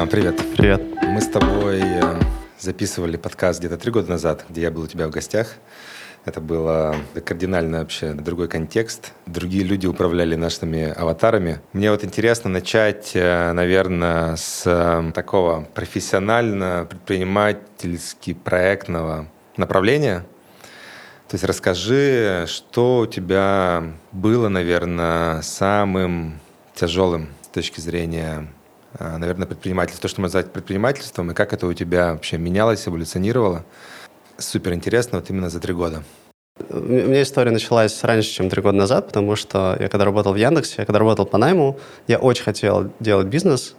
А, привет. Привет. Мы с тобой э, записывали подкаст где-то три года назад, где я был у тебя в гостях. Это было кардинально вообще другой контекст. Другие люди управляли нашими аватарами. Мне вот интересно начать, э, наверное, с э, такого профессионально-предпринимательски проектного направления. То есть расскажи, что у тебя было, наверное, самым тяжелым с точки зрения наверное, предпринимательство, то, что можно назвать предпринимательством, и как это у тебя вообще менялось, эволюционировало. Супер интересно, вот именно за три года. У меня история началась раньше, чем три года назад, потому что я когда работал в Яндексе, я когда работал по найму, я очень хотел делать бизнес.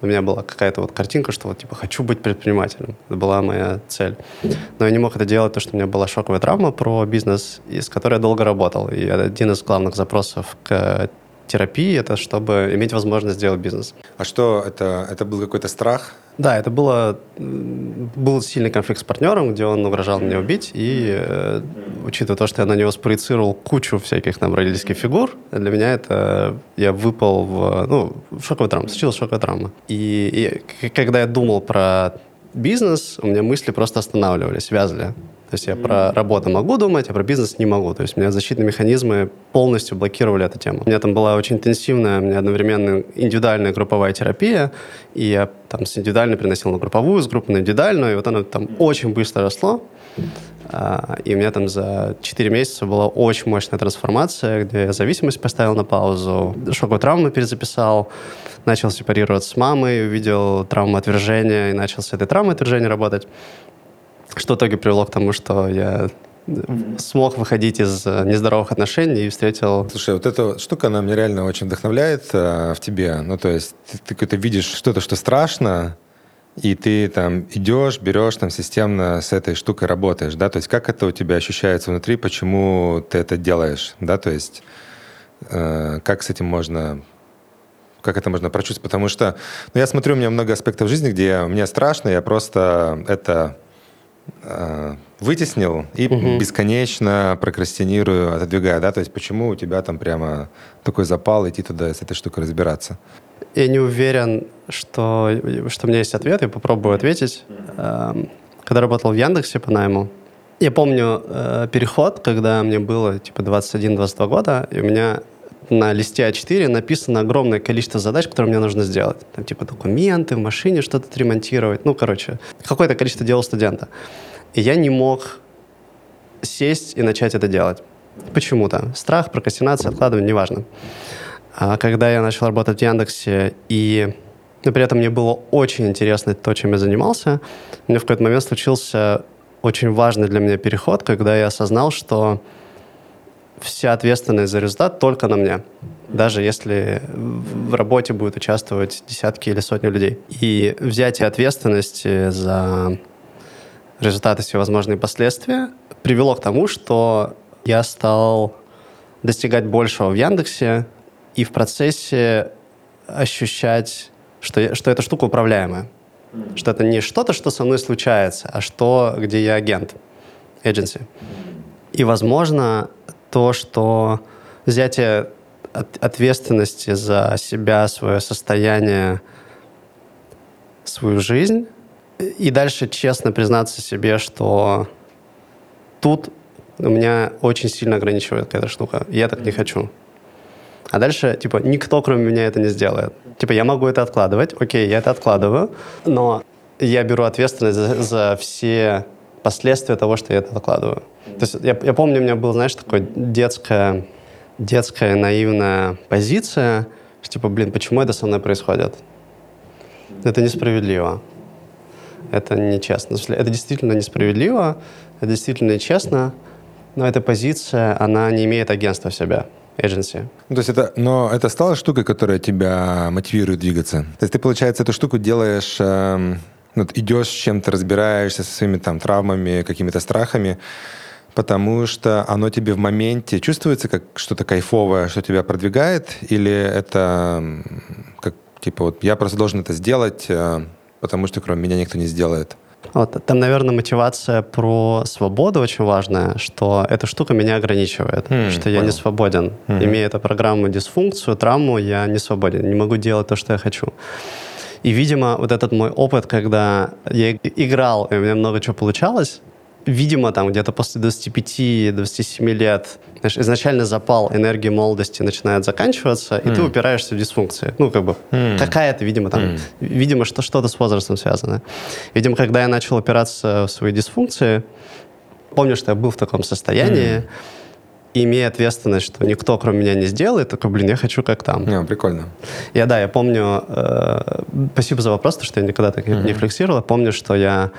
У меня была какая-то вот картинка, что вот типа хочу быть предпринимателем. Это была моя цель. Но я не мог это делать, потому что у меня была шоковая травма про бизнес, с которой я долго работал. И один из главных запросов к терапии, это чтобы иметь возможность сделать бизнес. А что это? Это был какой-то страх? Да, это было был сильный конфликт с партнером, где он угрожал меня убить, и э, учитывая то, что я на него спроецировал кучу всяких там родительских фигур, для меня это я выпал в ну в шоковую травму, случилась шоковая травма. И, и когда я думал про бизнес, у меня мысли просто останавливались, вязли. То есть я про работу могу думать, а про бизнес не могу. То есть у меня защитные механизмы полностью блокировали эту тему. У меня там была очень интенсивная, у меня одновременно индивидуальная групповая терапия, и я там с индивидуальной переносил на групповую, с группы на индивидуальную, и вот оно там очень быстро росло. А, и у меня там за 4 месяца была очень мощная трансформация, где я зависимость поставил на паузу, шоковую травму перезаписал, начал сепарироваться с мамой, увидел травму отвержения и начал с этой травмой отвержения работать что в итоге привело к тому, что я смог выходить из э, нездоровых отношений и встретил... Слушай, вот эта штука, она меня реально очень вдохновляет а, в тебе. Ну, то есть ты, ты какое-то видишь что-то, что страшно, и ты там идешь, берешь там системно с этой штукой работаешь, да, то есть как это у тебя ощущается внутри, почему ты это делаешь, да, то есть э, как с этим можно как это можно прочувствовать, потому что ну, я смотрю, у меня много аспектов жизни, где мне страшно, я просто это Э, вытеснил и угу. бесконечно прокрастинирую, отодвигаю, да? То есть почему у тебя там прямо такой запал идти туда с этой штукой разбираться? Я не уверен, что, что у меня есть ответ, я попробую ответить. Эм, когда работал в Яндексе по найму, я помню э, переход, когда мне было типа 21-22 года, и у меня на листе А4 написано огромное количество задач, которые мне нужно сделать. Там типа документы, в машине что-то отремонтировать. Ну, короче, какое-то количество дел студента. И я не мог сесть и начать это делать. Почему-то. Страх, прокрастинация, откладывание, неважно. А когда я начал работать в Яндексе, и но при этом мне было очень интересно то, чем я занимался, у меня в какой-то момент случился очень важный для меня переход, когда я осознал, что вся ответственность за результат только на мне. Даже если в работе будет участвовать десятки или сотни людей. И взятие ответственности за результаты всевозможные последствия привело к тому, что я стал достигать большего в Яндексе и в процессе ощущать, что, что эта штука управляемая. Что это не что-то, что со мной случается, а что, где я агент, agency. И, возможно, то, что взятие ответственности за себя, свое состояние, свою жизнь, и дальше честно признаться себе, что тут у меня очень сильно ограничивает эта штука. Я так не хочу. А дальше, типа, никто, кроме меня, это не сделает. Типа, я могу это откладывать, окей, я это откладываю, но я беру ответственность за, за все последствия того, что я это откладываю. То есть я, я помню, у меня была, знаешь, такая детская, детская наивная позиция, что типа, блин, почему это со мной происходит? Это несправедливо. Это нечестно. Это действительно несправедливо, это действительно нечестно, но эта позиция, она не имеет агентства в себя agency. Ну, то есть это, но это стала штука, которая тебя мотивирует двигаться. То есть ты, получается, эту штуку делаешь, э, ну, идешь с чем-то, разбираешься со своими там травмами, какими-то страхами, потому что оно тебе в моменте чувствуется как что-то кайфовое, что тебя продвигает, или это как типа вот я просто должен это сделать, э, потому что кроме меня никто не сделает. Вот, там, наверное, мотивация про свободу очень важная, что эта штука меня ограничивает, mm, что я не свободен. Mm-hmm. Имея эту программу дисфункцию, травму, я не свободен, не могу делать то, что я хочу. И, видимо, вот этот мой опыт, когда я играл, и у меня много чего получалось, видимо, там где-то после 25-27 лет знаешь, изначально запал энергии молодости начинает заканчиваться, mm. и ты упираешься в дисфункции. Ну, как бы, mm. какая-то, видимо, там, mm. видимо, что, что-то с возрастом связано. Видимо, когда я начал опираться в свои дисфункции, помню, что я был в таком состоянии, mm. имея ответственность, что никто, кроме меня, не сделает, такой, блин, я хочу как там. Yeah, прикольно. Я, да, я помню, э, спасибо за вопрос, то, что я никогда так mm-hmm. не рефлексировал, помню, что я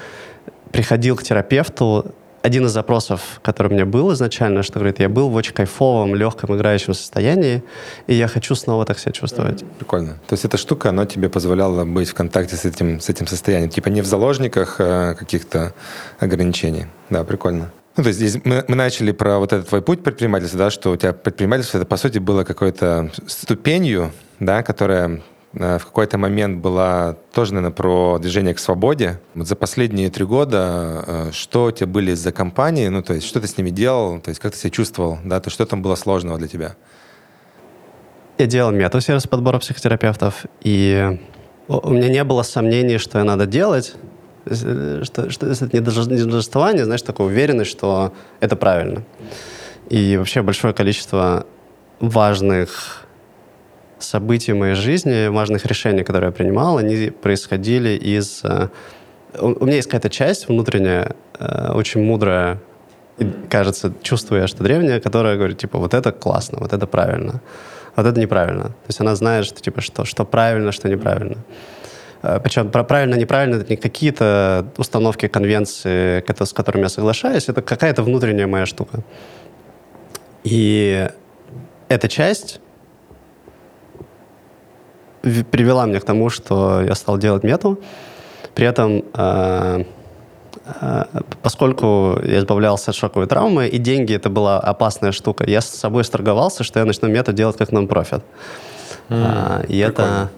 приходил к терапевту, один из запросов, который у меня был изначально, что говорит, я был в очень кайфовом, легком, играющем состоянии, и я хочу снова так себя чувствовать. Прикольно. То есть эта штука, она тебе позволяла быть в контакте с этим, с этим состоянием, типа не в заложниках а каких-то ограничений. Да, прикольно. Ну, то есть здесь мы, мы начали про вот этот твой путь предпринимательства, да, что у тебя предпринимательство, это, по сути, было какой-то ступенью, да, которая в какой-то момент была тоже, наверное, про движение к свободе. Вот за последние три года э, что у тебя были за компании, ну, то есть что ты с ними делал, то есть как ты себя чувствовал, да, то что там было сложного для тебя? Я делал метасервис подбора психотерапевтов, и у меня не было сомнений, что я надо делать, э, что, что это не должествование, знаешь, такая уверенность, что это правильно. И вообще большое количество важных событий моей жизни, важных решений, которые я принимал, они происходили из... Э, у меня есть какая-то часть внутренняя, э, очень мудрая, кажется, чувствую что древняя, которая говорит, типа, вот это классно, вот это правильно, вот это неправильно. То есть она знает, что, типа, что, что правильно, что неправильно. Э, Причем про правильно, неправильно это не какие-то установки, конвенции, с которыми я соглашаюсь, это какая-то внутренняя моя штука. И эта часть привела меня к тому, что я стал делать мету. При этом, э, э, поскольку я избавлялся от шоковой травмы, и деньги это была опасная штука, я с собой сторговался, что я начну мету делать как нон-профит. Mm, и прикольно. это...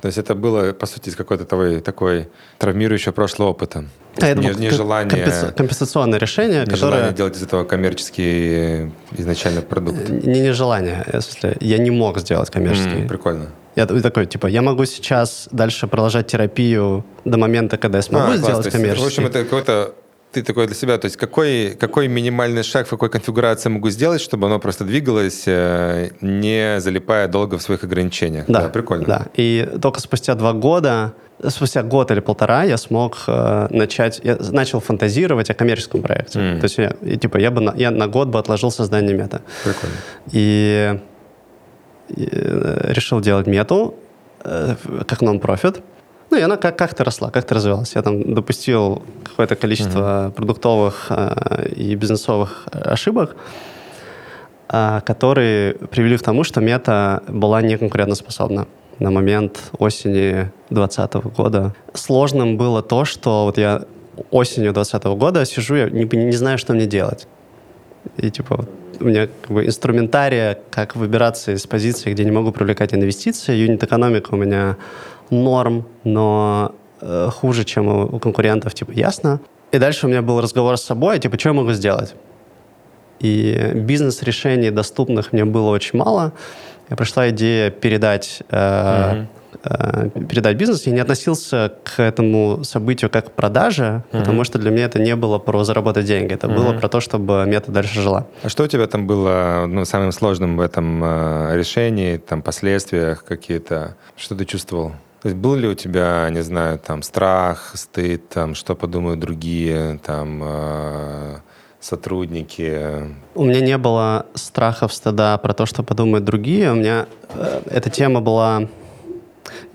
То есть это было, по сути, какой-то такой, такой травмирующего прошлого опыта. А это не, нежелание... Компенсационное решение, нежелание которое... делать из этого коммерческий изначально продукт. Не нежелание, в смысле, я не мог сделать коммерческий. Mm, прикольно. Я такой, типа, я могу сейчас дальше продолжать терапию до момента, когда я смогу а, сделать коммерческий. В общем, это какой-то ты такой для себя, то есть какой, какой минимальный шаг, в какой конфигурации могу сделать, чтобы оно просто двигалось, э, не залипая долго в своих ограничениях. Да, да прикольно. Да, и только спустя два года, спустя год или полтора я смог э, начать, я начал фантазировать о коммерческом проекте. Mm. То есть я, и, типа, я бы на, я на год бы отложил создание мета. Прикольно. И решил делать мету э, как нон-профит. Ну, и она как- как-то росла, как-то развивалась. Я там допустил какое-то количество mm-hmm. продуктовых э, и бизнесовых ошибок, э, которые привели к тому, что мета была неконкурентоспособна на момент осени 2020 года. Сложным было то, что вот я осенью 2020 года сижу, я не, не знаю, что мне делать. И типа у меня как бы инструментария, как выбираться из позиции, где не могу привлекать инвестиции. Юнит-экономика у меня норм, но э, хуже, чем у, у конкурентов, типа, ясно. И дальше у меня был разговор с собой, типа, что я могу сделать? И бизнес-решений доступных мне было очень мало. И пришла идея передать э, mm-hmm э, передать бизнес, я не относился к этому событию как к продаже, mm-hmm. потому что для меня это не было про заработать деньги, это mm-hmm. было про то, чтобы мета дальше жила. А что у тебя там было ну, самым сложным в этом э, решении, там последствиях какие-то? Что ты чувствовал? То есть был ли у тебя, не знаю, там страх, стыд, там что подумают другие, там э, сотрудники? У меня не было страхов, стыда про то, что подумают другие. У меня э, эта тема была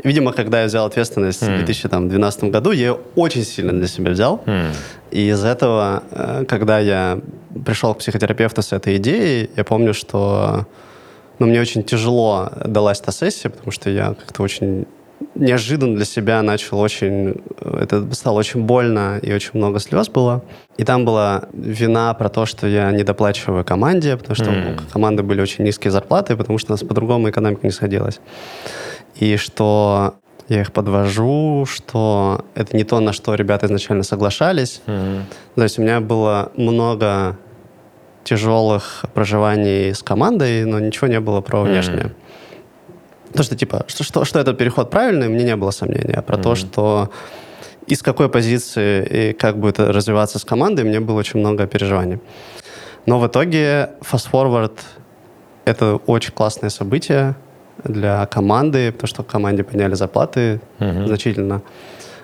Видимо, когда я взял ответственность mm. в 2012 году, я ее очень сильно для себя взял. Mm. И из этого, э, когда я пришел к психотерапевту с этой идеей, я помню, что ну, мне очень тяжело далась эта сессия, потому что я как-то очень неожиданно для себя начал очень... Это стало очень больно, и очень много слез было. И там была вина про то, что я недоплачиваю команде, потому что mm. у команды были очень низкие зарплаты, потому что у нас по-другому экономика не сходилась и что я их подвожу, что это не то, на что ребята изначально соглашались. Mm-hmm. То есть у меня было много тяжелых проживаний с командой, но ничего не было про внешнее. Mm-hmm. То, что, типа, что, что, что этот переход правильный, мне не было сомнения. А про mm-hmm. то, что из какой позиции и как будет развиваться с командой, мне было очень много переживаний. Но в итоге Fast Forward — это очень классное событие для команды, потому что команде подняли зарплаты uh-huh. значительно.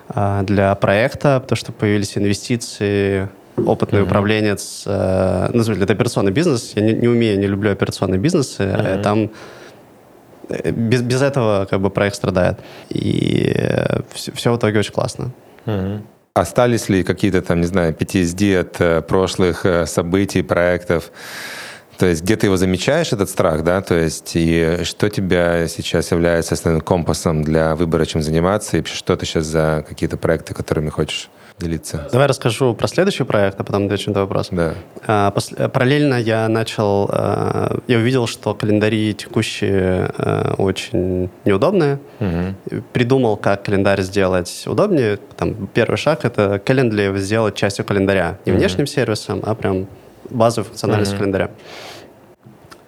А для проекта, потому что появились инвестиции, опытный uh-huh. управленец, э, ну, это операционный бизнес, я не, не умею, не люблю операционные бизнесы, uh-huh. там э, без, без этого как бы проект страдает. И все, все в итоге очень классно. Uh-huh. Остались ли какие-то там, не знаю, PTSD от э, прошлых э, событий, проектов? То есть где ты его замечаешь, этот страх, да? То есть и что тебя сейчас является основным компасом для выбора, чем заниматься, и что ты сейчас за какие-то проекты, которыми хочешь делиться? Давай расскажу про следующий проект, а потом отвечу на вопрос. Да. А, пос- параллельно я начал, а, я увидел, что календари текущие а, очень неудобные. Угу. Придумал, как календарь сделать удобнее. Там первый шаг — это Calendly сделать частью календаря. Не угу. внешним сервисом, а прям базовую функциональность угу. календаря.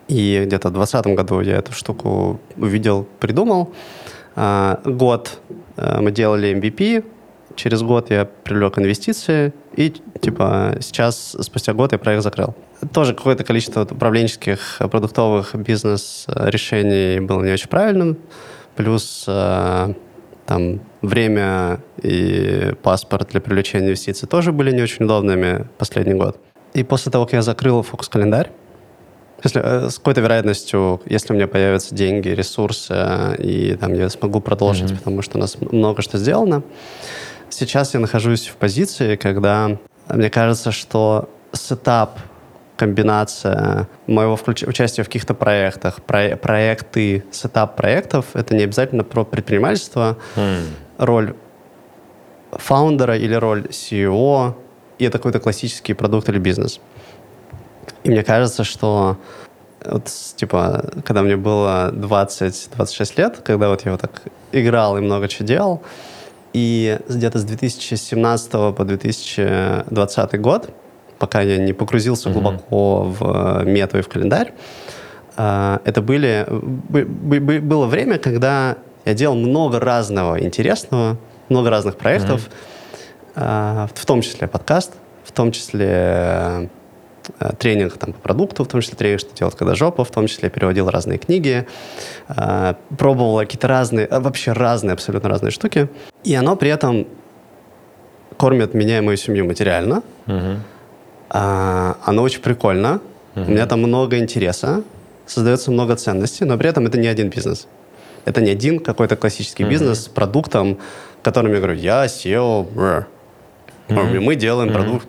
И где-то в 2020 году я эту штуку увидел, придумал. А, год а, мы делали MVP, через год я привлек инвестиции, и типа сейчас, спустя год, я проект закрыл. Тоже какое-то количество управленческих продуктовых бизнес-решений было не очень правильным, плюс а, там время и паспорт для привлечения инвестиций тоже были не очень удобными последний год. И после того, как я закрыл фокус-календарь, если, э, с какой-то вероятностью, если у меня появятся деньги, ресурсы, и там я смогу продолжить, mm-hmm. потому что у нас много что сделано. Сейчас я нахожусь в позиции, когда мне кажется, что setup, комбинация моего включ... участия в каких-то проектах, про... проекты, setup проектов, это не обязательно про предпринимательство, mm. роль фаундера или роль CEO, и это какой-то классический продукт или бизнес. И мне кажется, что вот, типа, когда мне было 20-26 лет, когда вот я вот так играл и много чего делал, и где-то с 2017 по 2020 год, пока я не погрузился mm-hmm. глубоко в мету и в календарь, а, это были, было время, когда я делал много разного интересного, много разных проектов, mm-hmm. В том числе подкаст, в том числе Э, тренинг там, по продукту, в том числе тренинг, что делать, когда жопа, в том числе переводил разные книги, э, пробовал какие-то разные, э, вообще разные, абсолютно разные штуки. И оно при этом кормит меня и мою семью материально. Uh-huh. Оно очень прикольно. Uh-huh. У меня там много интереса, создается много ценностей, но при этом это не один бизнес. Это не один какой-то классический uh-huh. бизнес с продуктом, которым я говорю, я SEO, uh-huh. мы делаем uh-huh. продукт,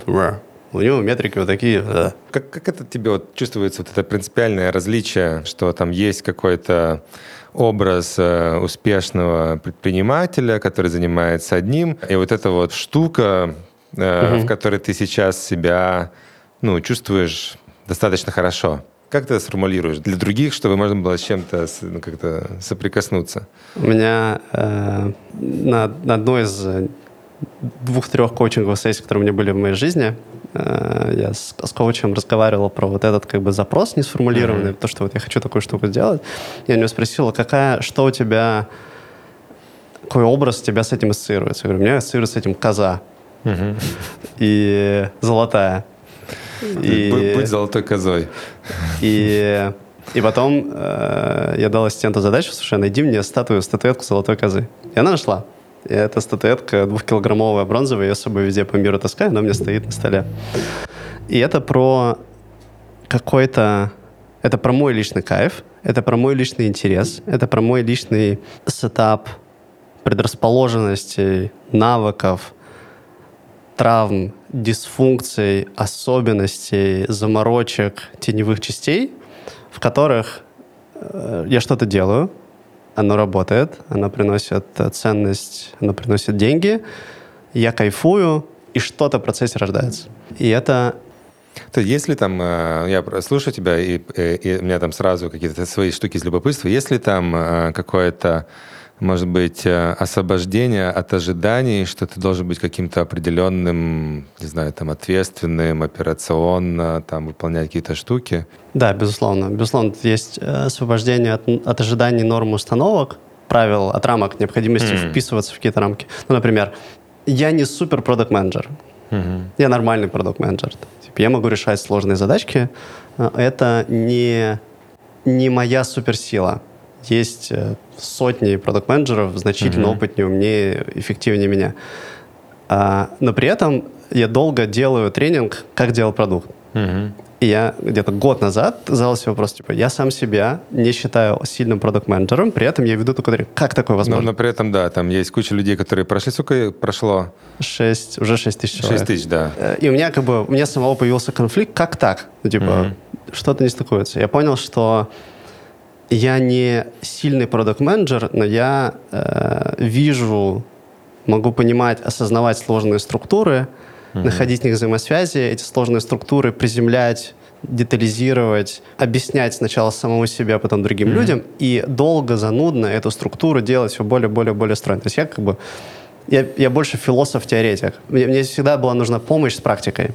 у него метрики вот такие. Да. Как, как это тебе вот чувствуется, вот это принципиальное различие, что там есть какой-то образ э, успешного предпринимателя, который занимается одним, и вот эта вот штука, э, угу. в которой ты сейчас себя ну, чувствуешь достаточно хорошо. Как ты это сформулируешь для других, чтобы можно было с чем-то ну, как-то соприкоснуться? У меня э, на, на одной из двух-трех коучинговых сессий, которые у меня были в моей жизни, Э, я с, с коучем разговаривал про вот этот как бы запрос не сформулированный, mm-hmm. то, что вот я хочу такую штуку сделать. Я у него спросил, какая, что у тебя, какой образ тебя с этим ассоциируется? Я говорю, у меня ассоциируется с этим коза mm-hmm. и золотая. И, будь, золотой козой. И, и потом э, я дал ассистенту задачу, слушай, найди мне статую, статуэтку золотой козы. И она нашла. И эта статуэтка двухкилограммовая бронзовая, я с собой везде по миру таскаю, она у меня стоит на столе. И это про какой-то... Это про мой личный кайф, это про мой личный интерес, это про мой личный сетап предрасположенностей, навыков, травм, дисфункций, особенностей, заморочек, теневых частей, в которых э, я что-то делаю, оно работает, оно приносит э, ценность, оно приносит деньги, я кайфую, и что-то в процессе рождается. И это то если там, э, я слушаю тебя, и, и, и у меня там сразу какие-то свои штуки из любопытства, если там э, какое-то может быть, э, освобождение от ожиданий, что ты должен быть каким-то определенным, не знаю, там, ответственным, операционно, там, выполнять какие-то штуки? Да, безусловно. Безусловно, есть э, освобождение от, от ожиданий норм установок, правил, от рамок, необходимости mm. вписываться в какие-то рамки. Ну, например, я не супер продукт менеджер mm-hmm. Я нормальный продукт менеджер Типа, я могу решать сложные задачки. Э, это не, не моя суперсила. Есть сотни продукт-менеджеров, значительно mm-hmm. опытнее, умнее, эффективнее меня. А, но при этом я долго делаю тренинг, как делать продукт. Mm-hmm. И я где-то год назад задался вопрос, типа, я сам себя не считаю сильным продукт-менеджером, при этом я веду такой тренинг. Как такое возможно? Но, но при этом, да, там есть куча людей, которые прошли, сколько прошло? Шесть, уже шесть тысяч человек. Шесть тысяч, да. Э, и у меня как бы, у меня самого появился конфликт, как так? Ну, типа, mm-hmm. что-то не стыкуется. Я понял, что я не сильный продукт-менеджер, но я э, вижу, могу понимать, осознавать сложные структуры, mm-hmm. находить в них взаимосвязи, эти сложные структуры приземлять, детализировать, объяснять сначала самому себе, а потом другим mm-hmm. людям, и долго, занудно эту структуру делать все более, более, более стройно. То есть я как бы я, я больше философ-теоретик. Мне, мне всегда была нужна помощь с практикой.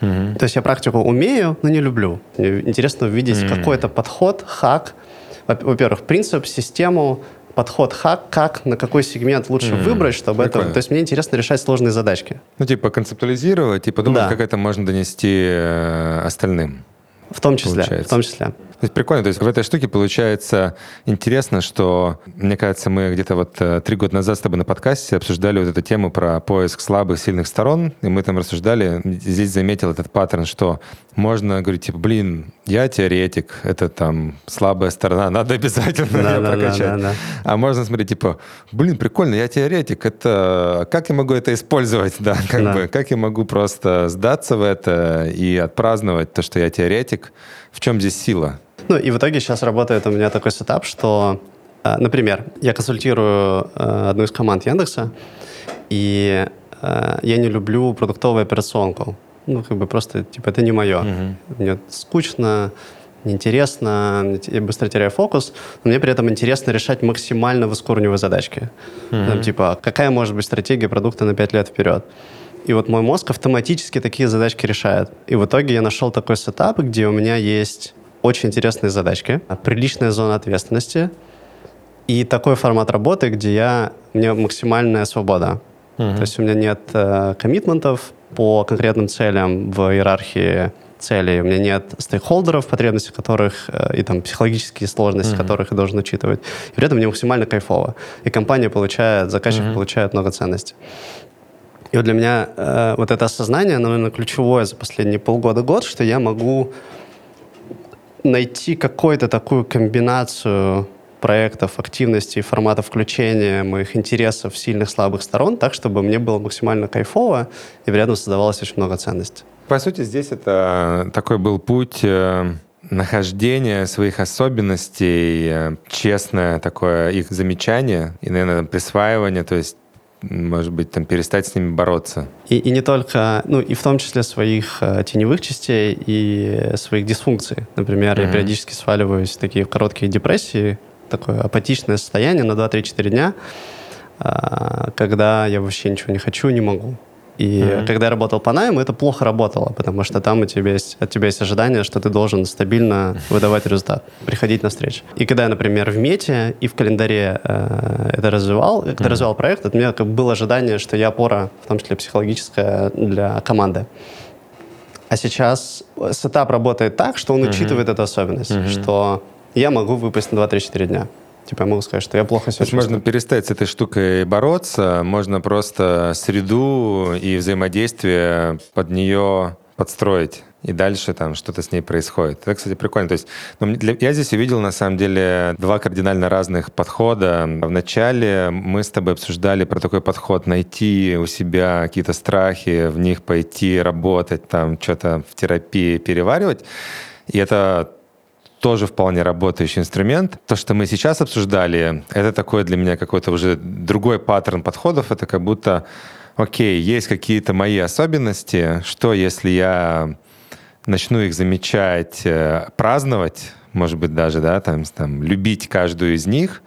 Mm-hmm. То есть я практику умею, но не люблю. Мне интересно увидеть mm-hmm. какой-то подход, хак, во-первых, принцип, систему, подход хак, как, на какой сегмент лучше mm-hmm. выбрать, чтобы Прикольно. это... То есть мне интересно решать сложные задачки. Ну, типа концептуализировать и подумать, да. как это можно донести э, остальным. В том числе, получается. в том числе. То есть прикольно, то есть в этой штуке получается интересно, что, мне кажется, мы где-то вот э, три года назад с тобой на подкасте обсуждали вот эту тему про поиск слабых, сильных сторон, и мы там рассуждали, здесь заметил этот паттерн, что можно говорить, типа, блин, я теоретик, это там слабая сторона, надо обязательно да, ее да, прокачать. Да, да, да. А можно смотреть, типа, блин, прикольно, я теоретик, это как я могу это использовать, да, как да. бы, как я могу просто сдаться в это и отпраздновать то, что я теоретик, в чем здесь сила? Ну, и в итоге сейчас работает у меня такой сетап, что, э, например, я консультирую э, одну из команд Яндекса, и э, я не люблю продуктовую операционку. Ну, как бы просто, типа, это не мое. Mm-hmm. Мне скучно, неинтересно, я быстро теряю фокус, но мне при этом интересно решать максимально высокоуровневые задачки. Mm-hmm. Там, типа, какая может быть стратегия продукта на 5 лет вперед? И вот мой мозг автоматически такие задачки решает. И в итоге я нашел такой сетап, где у меня есть очень интересные задачки, приличная зона ответственности и такой формат работы, где я, у меня максимальная свобода. Uh-huh. То есть у меня нет э, коммитментов по конкретным целям в иерархии целей, у меня нет стейкхолдеров, потребности которых э, и там психологические сложности uh-huh. которых я должен учитывать. И при этом мне максимально кайфово. И компания получает, заказчик uh-huh. получает много ценностей. И вот для меня э, вот это осознание, наверное, ключевое за последние полгода-год, что я могу найти какую-то такую комбинацию проектов, активностей, форматов включения моих интересов, сильных, слабых сторон, так, чтобы мне было максимально кайфово и этом создавалось очень много ценностей. По сути, здесь это такой был путь э, нахождения своих особенностей, э, честное такое их замечание и, наверное, присваивание, то есть может быть, там, перестать с ними бороться. И, и не только, ну, и в том числе своих э, теневых частей и своих дисфункций. Например, mm-hmm. я периодически сваливаюсь в такие короткие депрессии, такое апатичное состояние на 2-3-4 дня, э, когда я вообще ничего не хочу, не могу. И mm-hmm. когда я работал по найму, это плохо работало, потому что там у тебя есть, от тебя есть ожидание, что ты должен стабильно выдавать результат, приходить на встречи. И когда я, например, в мете и в календаре э, это развивал, когда mm-hmm. развивал проект, у меня как было ожидание, что я опора, в том числе психологическая, для команды. А сейчас сетап работает так, что он mm-hmm. учитывает эту особенность, mm-hmm. что я могу выпасть на 2-3-4 дня. Типа я могу сказать, что я плохо себя чувствую. Можно перестать с этой штукой бороться, можно просто среду и взаимодействие под нее подстроить и дальше там что-то с ней происходит. Это, кстати, прикольно. То есть, ну, для, я здесь увидел, на самом деле, два кардинально разных подхода. Вначале мы с тобой обсуждали про такой подход, найти у себя какие-то страхи, в них пойти работать, там, что-то в терапии переваривать. И это тоже вполне работающий инструмент. То, что мы сейчас обсуждали, это такой для меня какой-то уже другой паттерн подходов. Это как будто, окей, есть какие-то мои особенности. Что, если я начну их замечать, э, праздновать, может быть, даже, да, там, там любить каждую из них,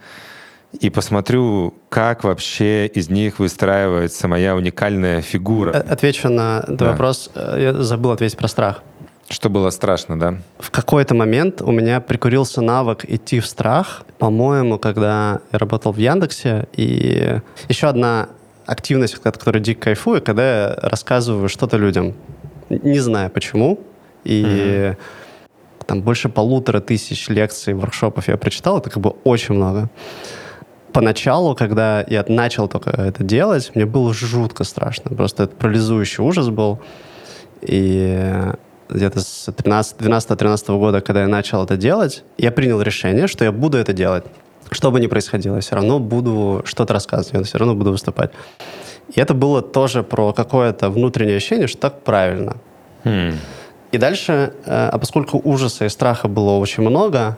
и посмотрю, как вообще из них выстраивается моя уникальная фигура. Э, отвечу на этот да. вопрос. Э, я забыл ответить про страх. Что было страшно, да? В какой-то момент у меня прикурился навык идти в страх. По-моему, когда я работал в Яндексе, и еще одна активность, от которой дико кайфую, когда я рассказываю что-то людям, не знаю почему, и mm-hmm. там больше полутора тысяч лекций, воркшопов я прочитал, это как бы очень много. Поначалу, когда я начал только это делать, мне было жутко страшно. Просто это парализующий ужас был. И где-то с 12-13 года, когда я начал это делать, я принял решение, что я буду это делать. Что бы ни происходило, я все равно буду что-то рассказывать, я все равно буду выступать. И это было тоже про какое-то внутреннее ощущение, что так правильно. Hmm. И дальше, э, а поскольку ужаса и страха было очень много...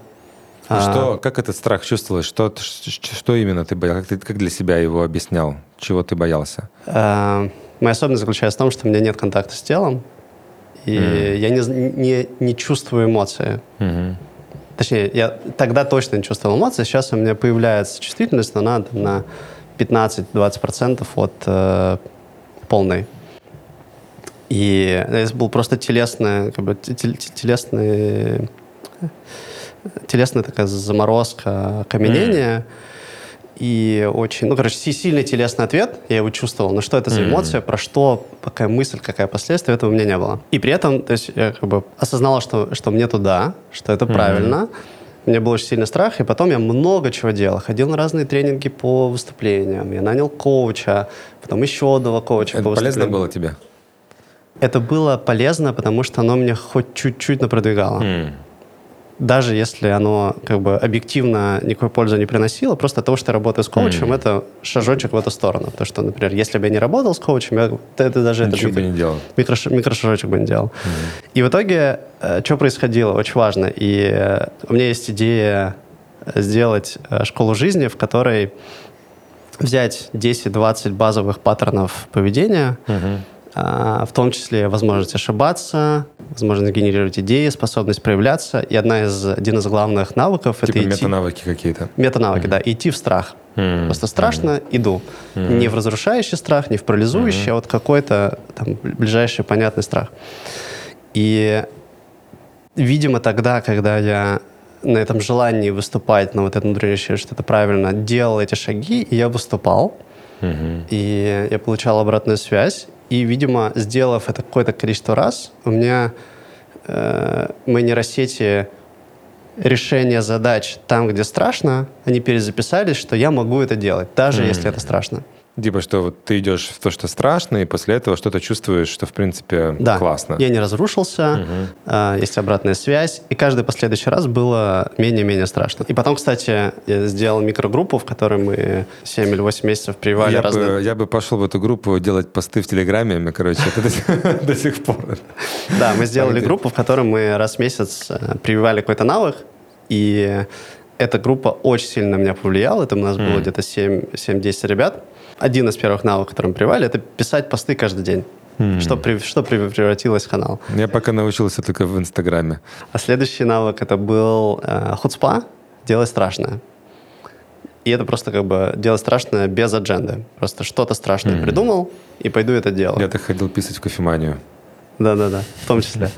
А что, как этот страх чувствовалось? Что, что именно ты боялся? Как, ты, как для себя его объяснял? Чего ты боялся? А, моя особенность заключается в том, что у меня нет контакта с телом и mm. я не, не, не чувствую эмоции. Mm-hmm. Точнее, я тогда точно не чувствовал эмоции, сейчас у меня появляется чувствительность, но она там, на 15-20% от э, полной. И это был просто телесная, как бы, телесная, телесная такая заморозка, окаменение. Mm и очень, ну, короче, сильный телесный ответ, я его чувствовал, но что это за эмоция, mm-hmm. про что, какая мысль, какая последствия, этого у меня не было. И при этом, то есть я как бы осознала, что, что мне туда, что это mm-hmm. правильно, у меня был очень сильный страх, и потом я много чего делал. Ходил на разные тренинги по выступлениям, я нанял коуча, потом еще одного коуча Это по полезно было тебе? Это было полезно, потому что оно меня хоть чуть-чуть напродвигало. Mm даже если оно как бы объективно никакой пользы не приносило, просто от того, что я работаю с коучем, mm-hmm. это шажочек в эту сторону. Потому что, например, если бы я не работал с коучем, я это даже Ничего это бы не делал. Микрош, микрошажочек бы не делал. Mm-hmm. И в итоге, э, что происходило, очень важно. И э, у меня есть идея сделать э, школу жизни, в которой взять 10-20 базовых паттернов поведения, mm-hmm в том числе возможность ошибаться, возможность генерировать идеи, способность проявляться. И одна из, один из главных навыков типа это идти... метанавыки какие-то. Метанавыки, mm-hmm. да. Идти в страх. Mm-hmm. Просто страшно, mm-hmm. иду. Mm-hmm. Не в разрушающий страх, не в парализующий, mm-hmm. а вот какой-то там ближайший понятный страх. И, видимо, тогда, когда я на этом желании выступать, на вот этом внутреннее что это правильно, делал эти шаги, и я выступал, mm-hmm. и я получал обратную связь, и, видимо, сделав это какое-то количество раз, у меня э, мои нейросети решение задач там, где страшно, они перезаписались, что я могу это делать, даже mm-hmm. если это страшно. Типа, что вот ты идешь в то, что страшно, и после этого что-то чувствуешь, что, в принципе, да. классно. я не разрушился, угу. есть обратная связь, и каждый последующий раз было менее-менее страшно. И потом, кстати, я сделал микрогруппу, в которой мы 7 или 8 месяцев прививали я разные... Бы, я бы пошел в эту группу делать посты в Телеграме, мы, короче, это до сих пор. Да, мы сделали группу, в которой мы раз в месяц э, прививали какой-то навык, и эта группа очень сильно на меня повлияла. Это у нас было где-то 7-10 ребят один из первых навыков, который мы привали, это писать посты каждый день. Mm. Что, при, что превратилось в канал. Я пока научился только в Инстаграме. А следующий навык это был э, худспа, делать страшное. И это просто как бы делать страшное без адженды. Просто что-то страшное mm. придумал, и пойду это делать. Я так ходил писать в кофеманию. Да-да-да, в том числе.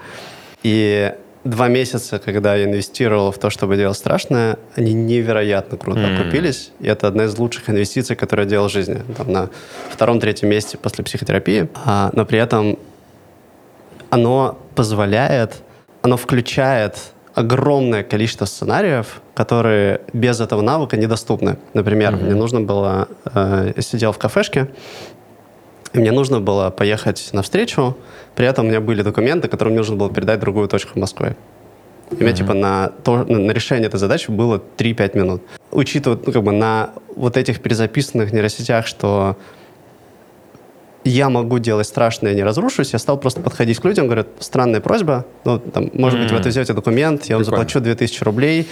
И два месяца, когда я инвестировал в то, чтобы делать страшное, они невероятно круто mm. окупились. И это одна из лучших инвестиций, которые я делал в жизни. Там, на втором-третьем месте после психотерапии. А, но при этом оно позволяет, оно включает огромное количество сценариев, которые без этого навыка недоступны. Например, mm-hmm. мне нужно было... Э, я сидел в кафешке, и мне нужно было поехать на встречу, при этом у меня были документы, которые мне нужно было передать в другую точку в Москве. И у меня, mm-hmm. типа, на, то, на решение этой задачи было 3-5 минут. Учитывая, ну, как бы, на вот этих перезаписанных нейросетях, что я могу делать страшное, не разрушусь, я стал просто подходить к людям, говорю, странная просьба, ну, там, может mm-hmm. быть, вы отвезете документ, я вам Прикольно. заплачу 2000 рублей,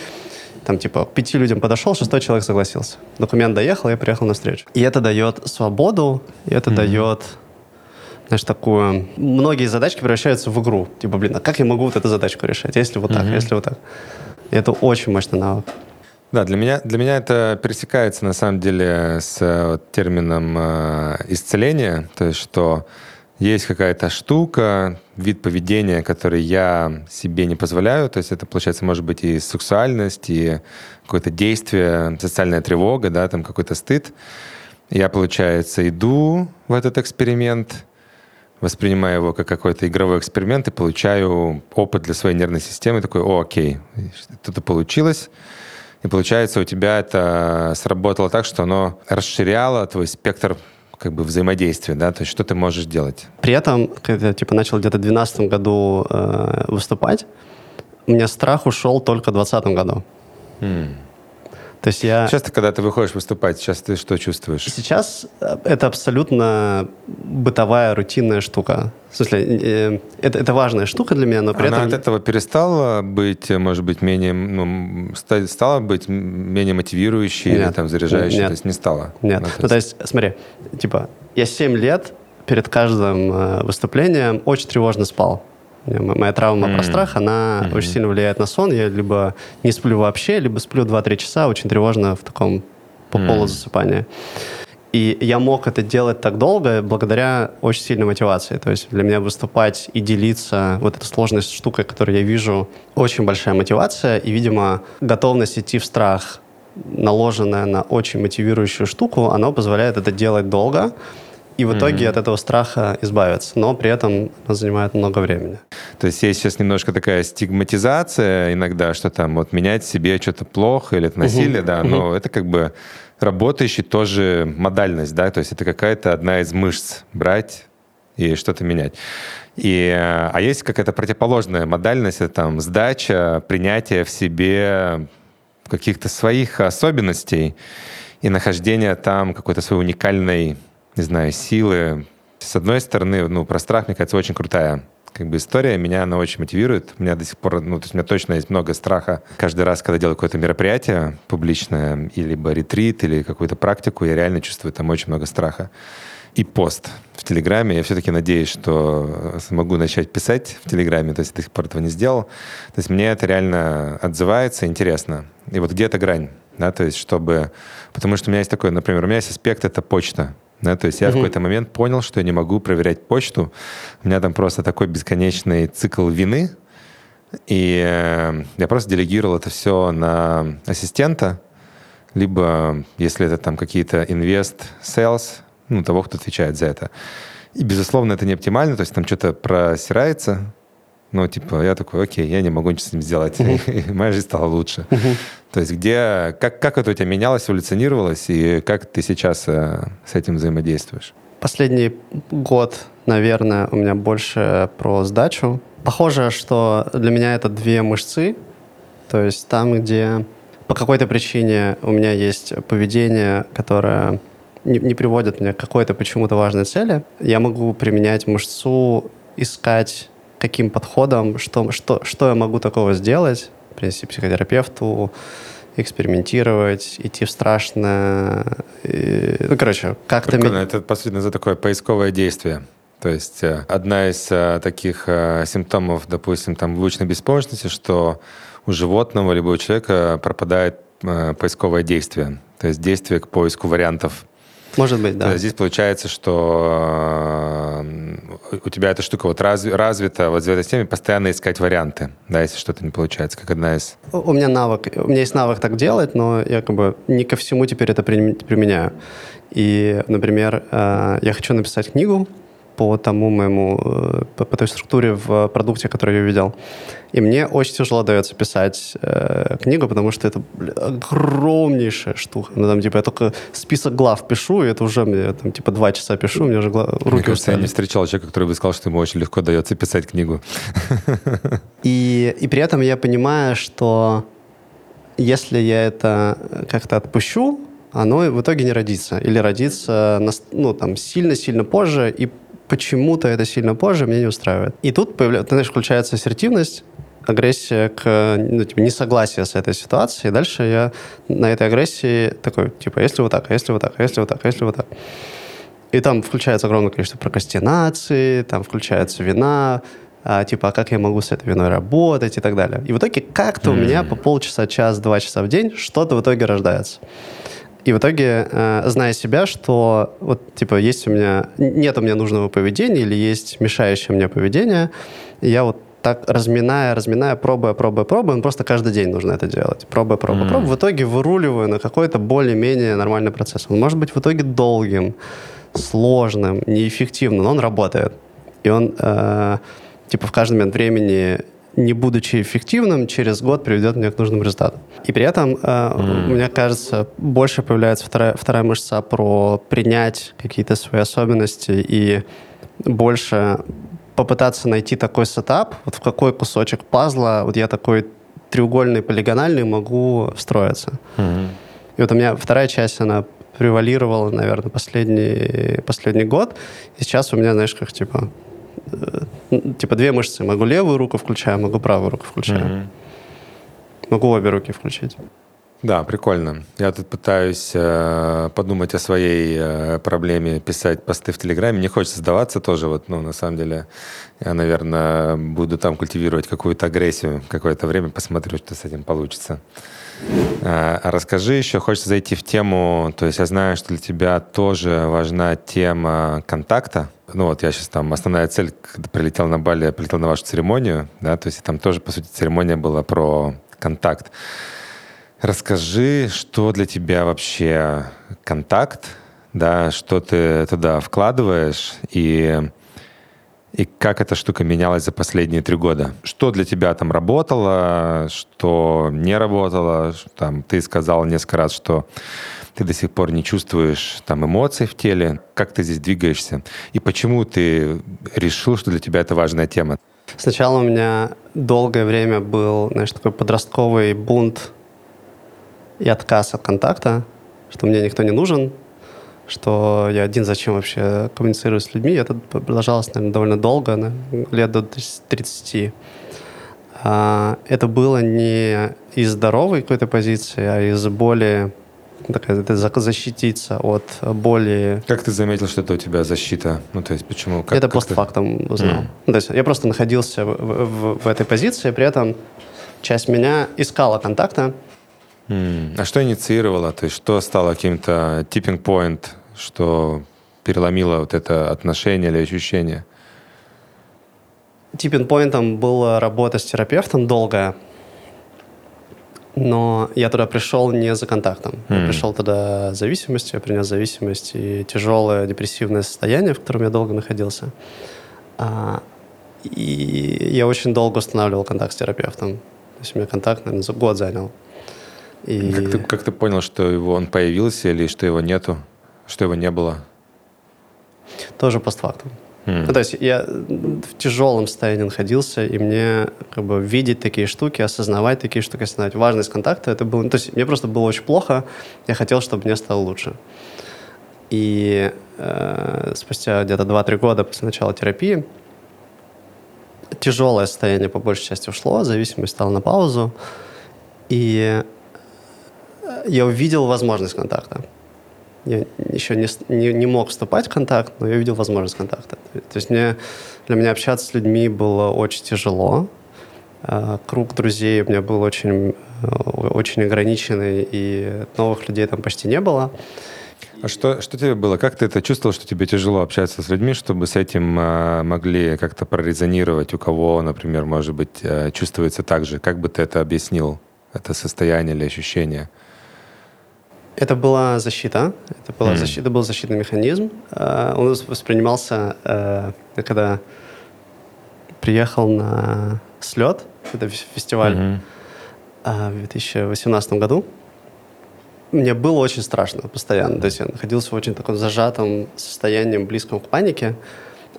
там, типа, пяти людям подошел, шестой человек согласился. Документ доехал, я приехал на встречу. И это дает свободу, и это mm-hmm. дает знаешь, такую... Многие задачки превращаются в игру. Типа, блин, а как я могу вот эту задачку решать? Если вот так, mm-hmm. если вот так. И это очень мощный навык. Да, для меня, для меня это пересекается на самом деле с вот, термином э, исцеления, то есть что есть какая-то штука, вид поведения, который я себе не позволяю, то есть это, получается, может быть и сексуальность, и какое-то действие, социальная тревога, да, там какой-то стыд. Я, получается, иду в этот эксперимент, воспринимаю его как какой-то игровой эксперимент и получаю опыт для своей нервной системы, такой, о, окей, что-то получилось, и получается, у тебя это сработало так, что оно расширяло твой спектр как бы взаимодействия, да, то есть что ты можешь делать. При этом, когда я типа начал где-то в 2012 году э, выступать, у меня страх ушел только в 2020 году. Mm. То есть я... Сейчас, ты, когда ты выходишь выступать, сейчас ты что чувствуешь? Сейчас э, это абсолютно бытовая, рутинная штука. В смысле, э, это, это важная штука для меня, но при Она этом... от этого перестала быть, может быть, менее... Ну, стала быть менее мотивирующей Нет. или там заряжающей? Нет. То есть не стала? Нет. Ну, Ну, то есть, смотри, типа, я 7 лет перед каждым э, выступлением очень тревожно спал. М- Моя травма Мгм. про страх, она Мгм. очень сильно влияет на сон. Я либо не сплю вообще, либо сплю 2-3 часа, очень тревожно в таком по Мгм. полузасыпании. И я мог это делать так долго благодаря очень сильной мотивации. То есть для меня выступать и делиться вот этой сложной штукой, которую я вижу, очень большая мотивация. И, видимо, готовность идти в страх, наложенная на очень мотивирующую штуку, она позволяет это делать долго. И в итоге Мгм. от этого страха избавиться. Но при этом это занимает много времени. То есть есть сейчас немножко такая стигматизация иногда, что там вот менять себе что-то плохо или это насилие, Мгм. да, но это как бы работающий тоже модальность, да, то есть это какая-то одна из мышц брать и что-то менять. И, а есть какая-то противоположная модальность, это там сдача, принятие в себе каких-то своих особенностей и нахождение там какой-то своей уникальной, не знаю, силы. С одной стороны, ну, про страх, мне кажется, очень крутая как бы история, меня она очень мотивирует. У меня до сих пор, ну, то есть у меня точно есть много страха. Каждый раз, когда делаю какое-то мероприятие публичное, или либо ретрит, или какую-то практику, я реально чувствую там очень много страха. И пост в Телеграме. Я все-таки надеюсь, что смогу начать писать в Телеграме, то есть до сих пор этого не сделал. То есть мне это реально отзывается, интересно. И вот где эта грань? Да, то есть чтобы... Потому что у меня есть такой, например, у меня есть аспект — это почта. Да, то есть я в Мгм. какой-то момент понял, что я не могу проверять почту. У меня там просто такой бесконечный цикл вины. И э, я просто делегировал это все на ассистента, либо, если это там какие-то инвест, sales, ну, того, кто отвечает за это. И, безусловно, это не оптимально, то есть там что-то просирается, но, типа, я такой, окей, я не могу ничего с ним сделать. И моя жизнь стала лучше. То есть где, как, как это у тебя менялось, эволюционировалось, и как ты сейчас э, с этим взаимодействуешь? Последний год, наверное, у меня больше про сдачу. Похоже, что для меня это две мышцы. То есть там, где по какой-то причине у меня есть поведение, которое не, не приводит меня к какой-то почему-то важной цели, я могу применять мышцу, искать каким подходом, что, что, что я могу такого сделать, принести психотерапевту, экспериментировать, идти в страшное. И, ну, короче, как-то... Прикольно, это, по сути, за такое поисковое действие. То есть э, одна из э, таких э, симптомов, допустим, там, выученной беспомощности, что у животного либо у человека пропадает э, поисковое действие. То есть действие к поиску вариантов. Может быть, да. есть Здесь получается, что э, у тебя эта штука вот разви- развита вот в этой теме постоянно искать варианты, да, если что-то не получается, как одна из... У меня навык, у меня есть навык так делать, но я как бы не ко всему теперь это прим- применяю. И, например, э, я хочу написать книгу по тому моему, э, по, по той структуре в продукте, который я видел. И мне очень тяжело дается писать э, книгу, потому что это бля, огромнейшая штука. Ну, там, типа, я только список глав пишу, и это уже мне, там, типа, два часа пишу, у меня уже гла- руки Мне кажется, я устали. не встречал человека, который бы сказал, что ему очень легко дается писать книгу. И, и при этом я понимаю, что если я это как-то отпущу, оно в итоге не родится. Или родится нас- ну, там, сильно-сильно позже, и почему-то это сильно позже меня не устраивает. И тут появляется, знаешь, включается ассертивность, агрессия к ну, типа, несогласие с этой ситуацией. И дальше я на этой агрессии такой, типа, если вот так, а если вот так, а если вот так, а если вот так. И там включается огромное количество прокрастинации, там включается вина, а, типа, а как я могу с этой виной работать и так далее. И в итоге как-то mm. у меня по полчаса, час, два часа в день что-то в итоге рождается. И в итоге, э, зная себя, что вот, типа, есть у меня, нет у меня нужного поведения или есть мешающее мне поведение, я вот так разминая, разминая, пробуя, пробуя, пробуя, ну, просто каждый день нужно это делать. Пробуя, пробуя, mm. пробуя. В итоге выруливаю на какой-то более-менее нормальный процесс. Он может быть в итоге долгим, сложным, неэффективным, но он работает. И он, э, типа, в каждый момент времени не будучи эффективным, через год приведет меня к нужным результатам. И при этом, mm. мне кажется, больше появляется вторая, вторая мышца про принять какие-то свои особенности и больше попытаться найти такой сетап, вот в какой кусочек пазла вот я такой треугольный, полигональный могу встроиться. Mm-hmm. И вот у меня вторая часть, она превалировала, наверное, последний, последний год. И сейчас у меня, знаешь, как типа э, типа две мышцы. Могу левую руку включаю, могу правую руку включаю. Mm-hmm. Могу обе руки включить. Да, прикольно. Я тут пытаюсь э, подумать о своей э, проблеме, писать посты в Телеграме. Не хочется сдаваться тоже. Вот, ну, на самом деле, я, наверное, буду там культивировать какую-то агрессию какое-то время, посмотрю, что с этим получится. Э, расскажи еще, хочется зайти в тему, то есть я знаю, что для тебя тоже важна тема контакта. Ну вот я сейчас там, основная цель, когда прилетел на Бали, я прилетел на вашу церемонию, да, то есть там тоже, по сути, церемония была про контакт. Расскажи, что для тебя вообще контакт, да, что ты туда вкладываешь и, и как эта штука менялась за последние три года. Что для тебя там работало, что не работало. Там, ты сказал несколько раз, что ты до сих пор не чувствуешь там эмоций в теле. Как ты здесь двигаешься? И почему ты решил, что для тебя это важная тема? Сначала у меня долгое время был, знаешь, такой подростковый бунт и отказ от контакта, что мне никто не нужен, что я один зачем вообще коммуницирую с людьми. Это продолжалось, наверное, довольно долго, лет до 30. А, это было не из здоровой какой-то позиции, а из боли такая, защититься от боли. Как ты заметил, что это у тебя защита? Ну, то есть почему? Как, это постфактум узнал. Mm. Ну, то есть я просто находился в, в, в этой позиции, при этом часть меня искала контакта, а что инициировало? То есть что стало каким-то tipping point, что переломило вот это отношение или ощущение? Типпинг поинтом была работа с терапевтом долгая, но я туда пришел не за контактом. Mm. Я пришел туда зависимостью, я принес зависимость и тяжелое депрессивное состояние, в котором я долго находился. А, и я очень долго устанавливал контакт с терапевтом. То есть у меня контакт, наверное, за год занял. И... Как, ты, как ты понял, что его, он появился или что его нету, что его не было? Тоже постфактум. Mm. Ну, то есть я в тяжелом состоянии находился, и мне как бы видеть такие штуки, осознавать такие штуки, осознавать важность контакта, это было... Ну, то есть мне просто было очень плохо, я хотел, чтобы мне стало лучше. И э, спустя где-то 2-3 года после начала терапии тяжелое состояние по большей части ушло, зависимость стала на паузу, и я увидел возможность контакта. Я еще не, не, не мог вступать в контакт, но я увидел возможность контакта. То есть мне, для меня общаться с людьми было очень тяжело. А, круг друзей у меня был очень, э, очень ограниченный, и новых людей там почти не было. А что, что тебе было? Как ты это чувствовал, что тебе тяжело общаться с людьми, чтобы с этим э, могли как-то прорезонировать? У кого, например, может быть, э, чувствуется так же? Как бы ты это объяснил, это состояние или ощущение? Это была защита. Это, была mm. защита, это был защитный механизм. Uh, он воспринимался, uh, когда приехал на слет, это фестиваль mm-hmm. в 2018 году. Мне было очень страшно постоянно. То есть я находился в очень таком зажатом состоянии, близком к панике.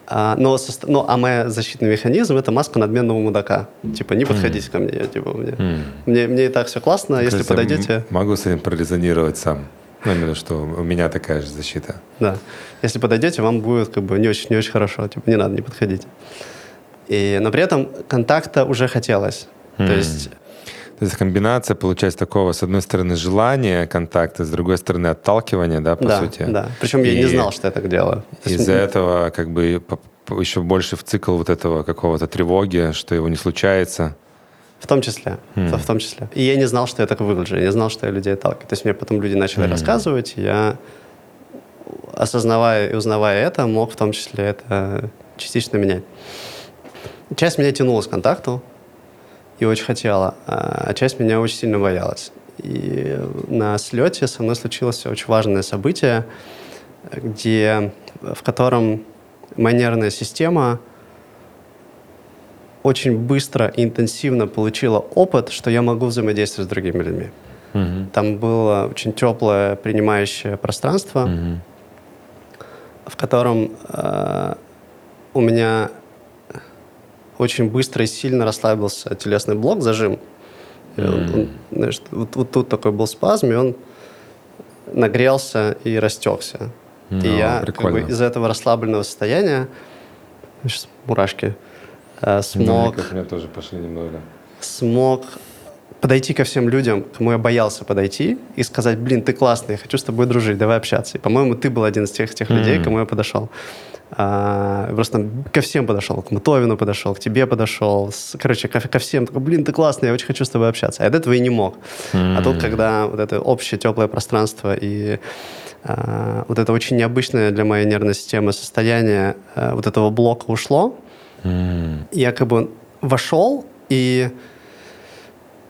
А, но, но, а мой защитный механизм — это маска надменного мудака. Типа, не подходите mm. ко мне. Я, типа, мне, mm. мне, мне и так все классно, Кажется, если подойдете... Могу с этим прорезонировать сам. Ну, именно, что у меня такая же защита. Да. Если подойдете, вам будет как бы не очень, не очень хорошо. Типа, не надо, не подходить. И, но при этом контакта уже хотелось. Mm. То есть то есть комбинация, получается, такого, с одной стороны, желания контакта, с другой стороны, отталкивания, да, по да, сути. Да, причем и я не знал, что я так делаю. Из-за этого как бы еще больше в цикл вот этого какого-то тревоги, что его не случается. В том числе, mm. в том числе. И я не знал, что я так выгляжу, я не знал, что я людей отталкиваю. То есть мне потом люди начали mm. рассказывать, и я, осознавая и узнавая это, мог в том числе это частично менять. Часть меня тянулась к контакту и очень хотела, а часть меня очень сильно боялась. И на слете со мной случилось очень важное событие, где, в котором моя нервная система очень быстро и интенсивно получила опыт, что я могу взаимодействовать с другими людьми. Mm-hmm. Там было очень теплое принимающее пространство, mm-hmm. в котором э, у меня очень быстро и сильно расслабился телесный блок, зажим. Mm. Он, он, знаешь, вот, вот тут такой был спазм, и он нагрелся и растекся. Mm, и я как бы, из этого расслабленного состояния, сейчас мурашки, э, смог... Как мне тоже пошли немного. Смог подойти ко всем людям, кому я боялся подойти, и сказать, блин, ты классный, я хочу с тобой дружить, давай общаться. И, по-моему, ты был один из тех, тех mm. людей, кому я подошел. А, просто там ко всем подошел, к Мутовину подошел, к тебе подошел, с, короче, ко, ко всем. Такой, блин, ты классный, я очень хочу с тобой общаться. А от этого и не мог. Mm. А тут, когда вот это общее теплое пространство и а, вот это очень необычное для моей нервной системы состояние а, вот этого блока ушло, mm. я как бы вошел и,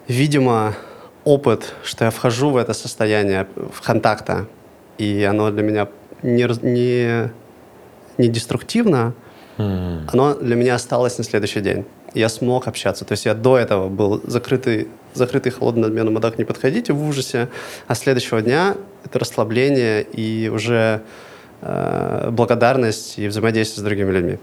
видимо, опыт, что я вхожу в это состояние в контакта, и оно для меня не, не не деструктивно, mm. оно для меня осталось на следующий день. Я смог общаться. То есть я до этого был закрытый, закрытый холодный надменный мудак, не подходите в ужасе. А следующего дня это расслабление и уже э, благодарность и взаимодействие с другими людьми.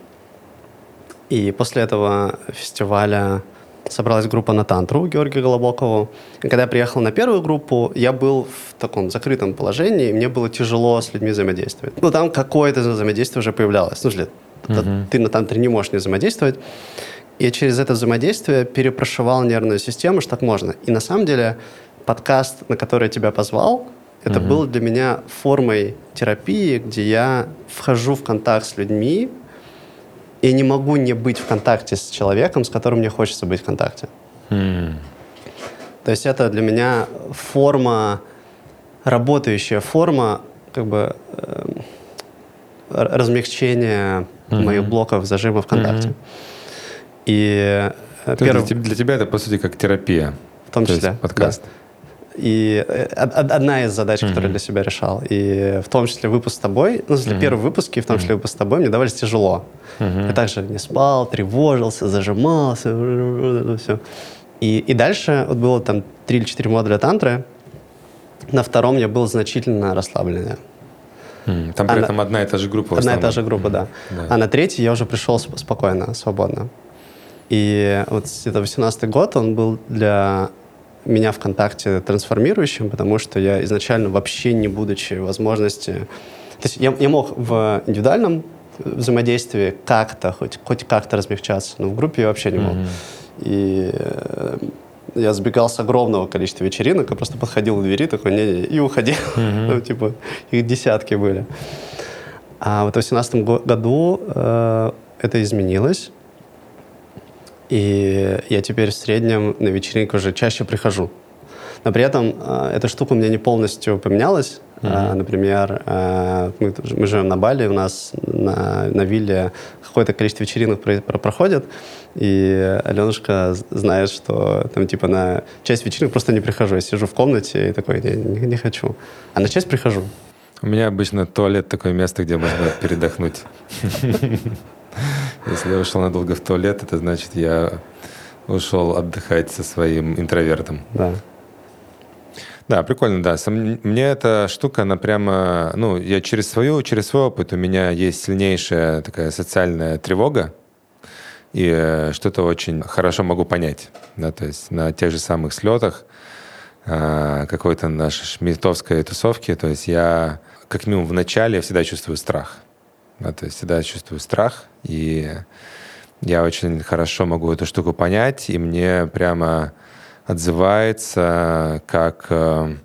И после этого фестиваля собралась группа на тантру Георгия Голобокова. И когда я приехал на первую группу, я был в таком закрытом положении, и мне было тяжело с людьми взаимодействовать. Ну, там какое-то взаимодействие уже появлялось. Ну, uh-huh. ты на тантре не можешь не взаимодействовать. И через это взаимодействие перепрошивал нервную систему, что так можно. И на самом деле подкаст, на который я тебя позвал, это uh-huh. был для меня формой терапии, где я вхожу в контакт с людьми, и не могу не быть в контакте с человеком, с которым мне хочется быть в контакте. Mm. То есть это для меня форма, работающая форма как бы э, размягчения mm-hmm. моих блоков зажима ВКонтакте. Mm-hmm. И э, перв... для, тебя это, по сути, как терапия. В том числе, подкаст. Да. И э, одна из задач, mm-hmm. которую я для себя решал, и в том числе выпуск с тобой, ну, если mm-hmm. первые выпуски, в том числе выпуск с тобой, мне давались тяжело. Mm-hmm. Я также не спал, тревожился, зажимался, все. И, и дальше вот было там три или четыре модуля тантры. На втором я был значительно расслабленнее. Mm, там при а этом на... одна и та же группа. Одна и та же группа, да. да. А на третий я уже пришел спокойно, свободно. И вот это 18 год, он был для меня ВКонтакте трансформирующим, потому что я изначально вообще не будучи возможности... То есть я, я мог в индивидуальном взаимодействии как-то, хоть, хоть как-то размягчаться, но в группе я вообще не мог. Mm-hmm. И э, я сбегал с огромного количества вечеринок, и просто подходил к двери, такой, не, не, и уходил. Mm-hmm. ну, типа, их десятки были. А вот в 2018 году э, это изменилось. И я теперь в среднем на вечеринку уже чаще прихожу. Но при этом э, эта штука у меня не полностью поменялась. Mm-hmm. Э, например, э, мы, мы живем на Бали, у нас на, на вилле какое-то количество вечеринок про, про, проходит, и Аленушка знает, что там типа на часть вечеринок просто не прихожу. Я сижу в комнате и такой, не, не, не хочу. А на часть прихожу. У меня обычно туалет такое место, где можно передохнуть. Если я ушел надолго в туалет, это значит, я ушел отдыхать со своим интровертом. Да. Да, прикольно, да. Мне эта штука, она прямо, ну, я через свою, через свой опыт, у меня есть сильнейшая такая социальная тревога, и э, что-то очень хорошо могу понять, да, то есть на тех же самых слетах, э, какой-то нашей шмитовской тусовки, то есть я, как минимум, в начале всегда чувствую страх – да, то есть всегда чувствую страх, и я очень хорошо могу эту штуку понять, и мне прямо отзывается как э,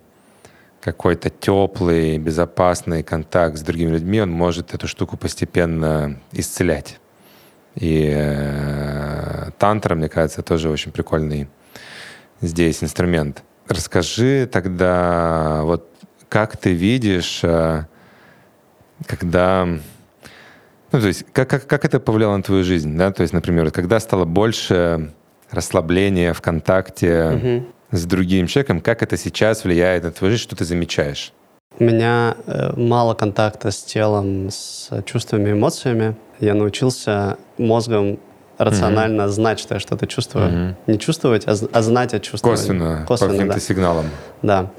какой-то теплый, безопасный контакт с другими людьми, он может эту штуку постепенно исцелять. И э, тантра, мне кажется, тоже очень прикольный здесь инструмент. Расскажи тогда, вот как ты видишь, э, когда... Ну, то есть, как, как, как это повлияло на твою жизнь, да? То есть, например, когда стало больше расслабления в контакте угу. с другим человеком, как это сейчас влияет на твою жизнь, что ты замечаешь? У меня э, мало контакта с телом, с чувствами, эмоциями. Я научился мозгом рационально mm-hmm. знать, что я что-то чувствую. Mm-hmm. Не чувствовать, а, а знать, а чувствовать. Косвенно, Косвенно по каким-то да. сигналам. Да.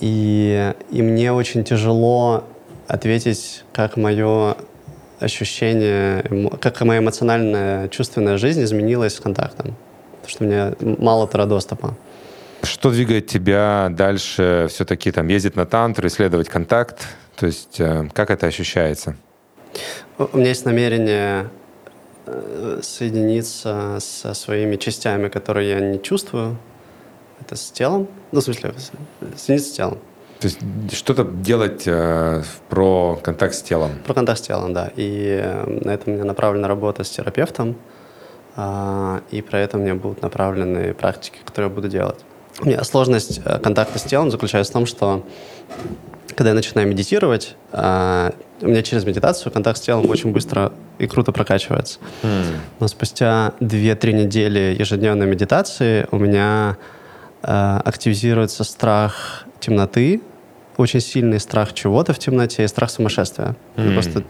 И, и мне очень тяжело ответить, как мое ощущение, как моя эмоциональная, чувственная жизнь изменилась с контактом. Потому что у меня мало доступа. Что двигает тебя дальше все-таки там ездить на тантру, исследовать контакт? То есть э, как это ощущается? У меня есть намерение э, соединиться со своими частями, которые я не чувствую. Это с телом. Ну, в смысле, соединиться с телом. То есть что-то делать э, про контакт с телом. Про контакт с телом, да. И э, на это у меня направлена работа с терапевтом. Э, и про это меня будут направлены практики, которые я буду делать. У меня сложность э, контакта с телом заключается в том, что когда я начинаю медитировать, э, у меня через медитацию контакт с телом очень быстро и круто прокачивается. Mm. Но спустя 2-3 недели ежедневной медитации у меня активизируется страх темноты, очень сильный страх чего-то в темноте и страх сумасшествия. Mm. Это просто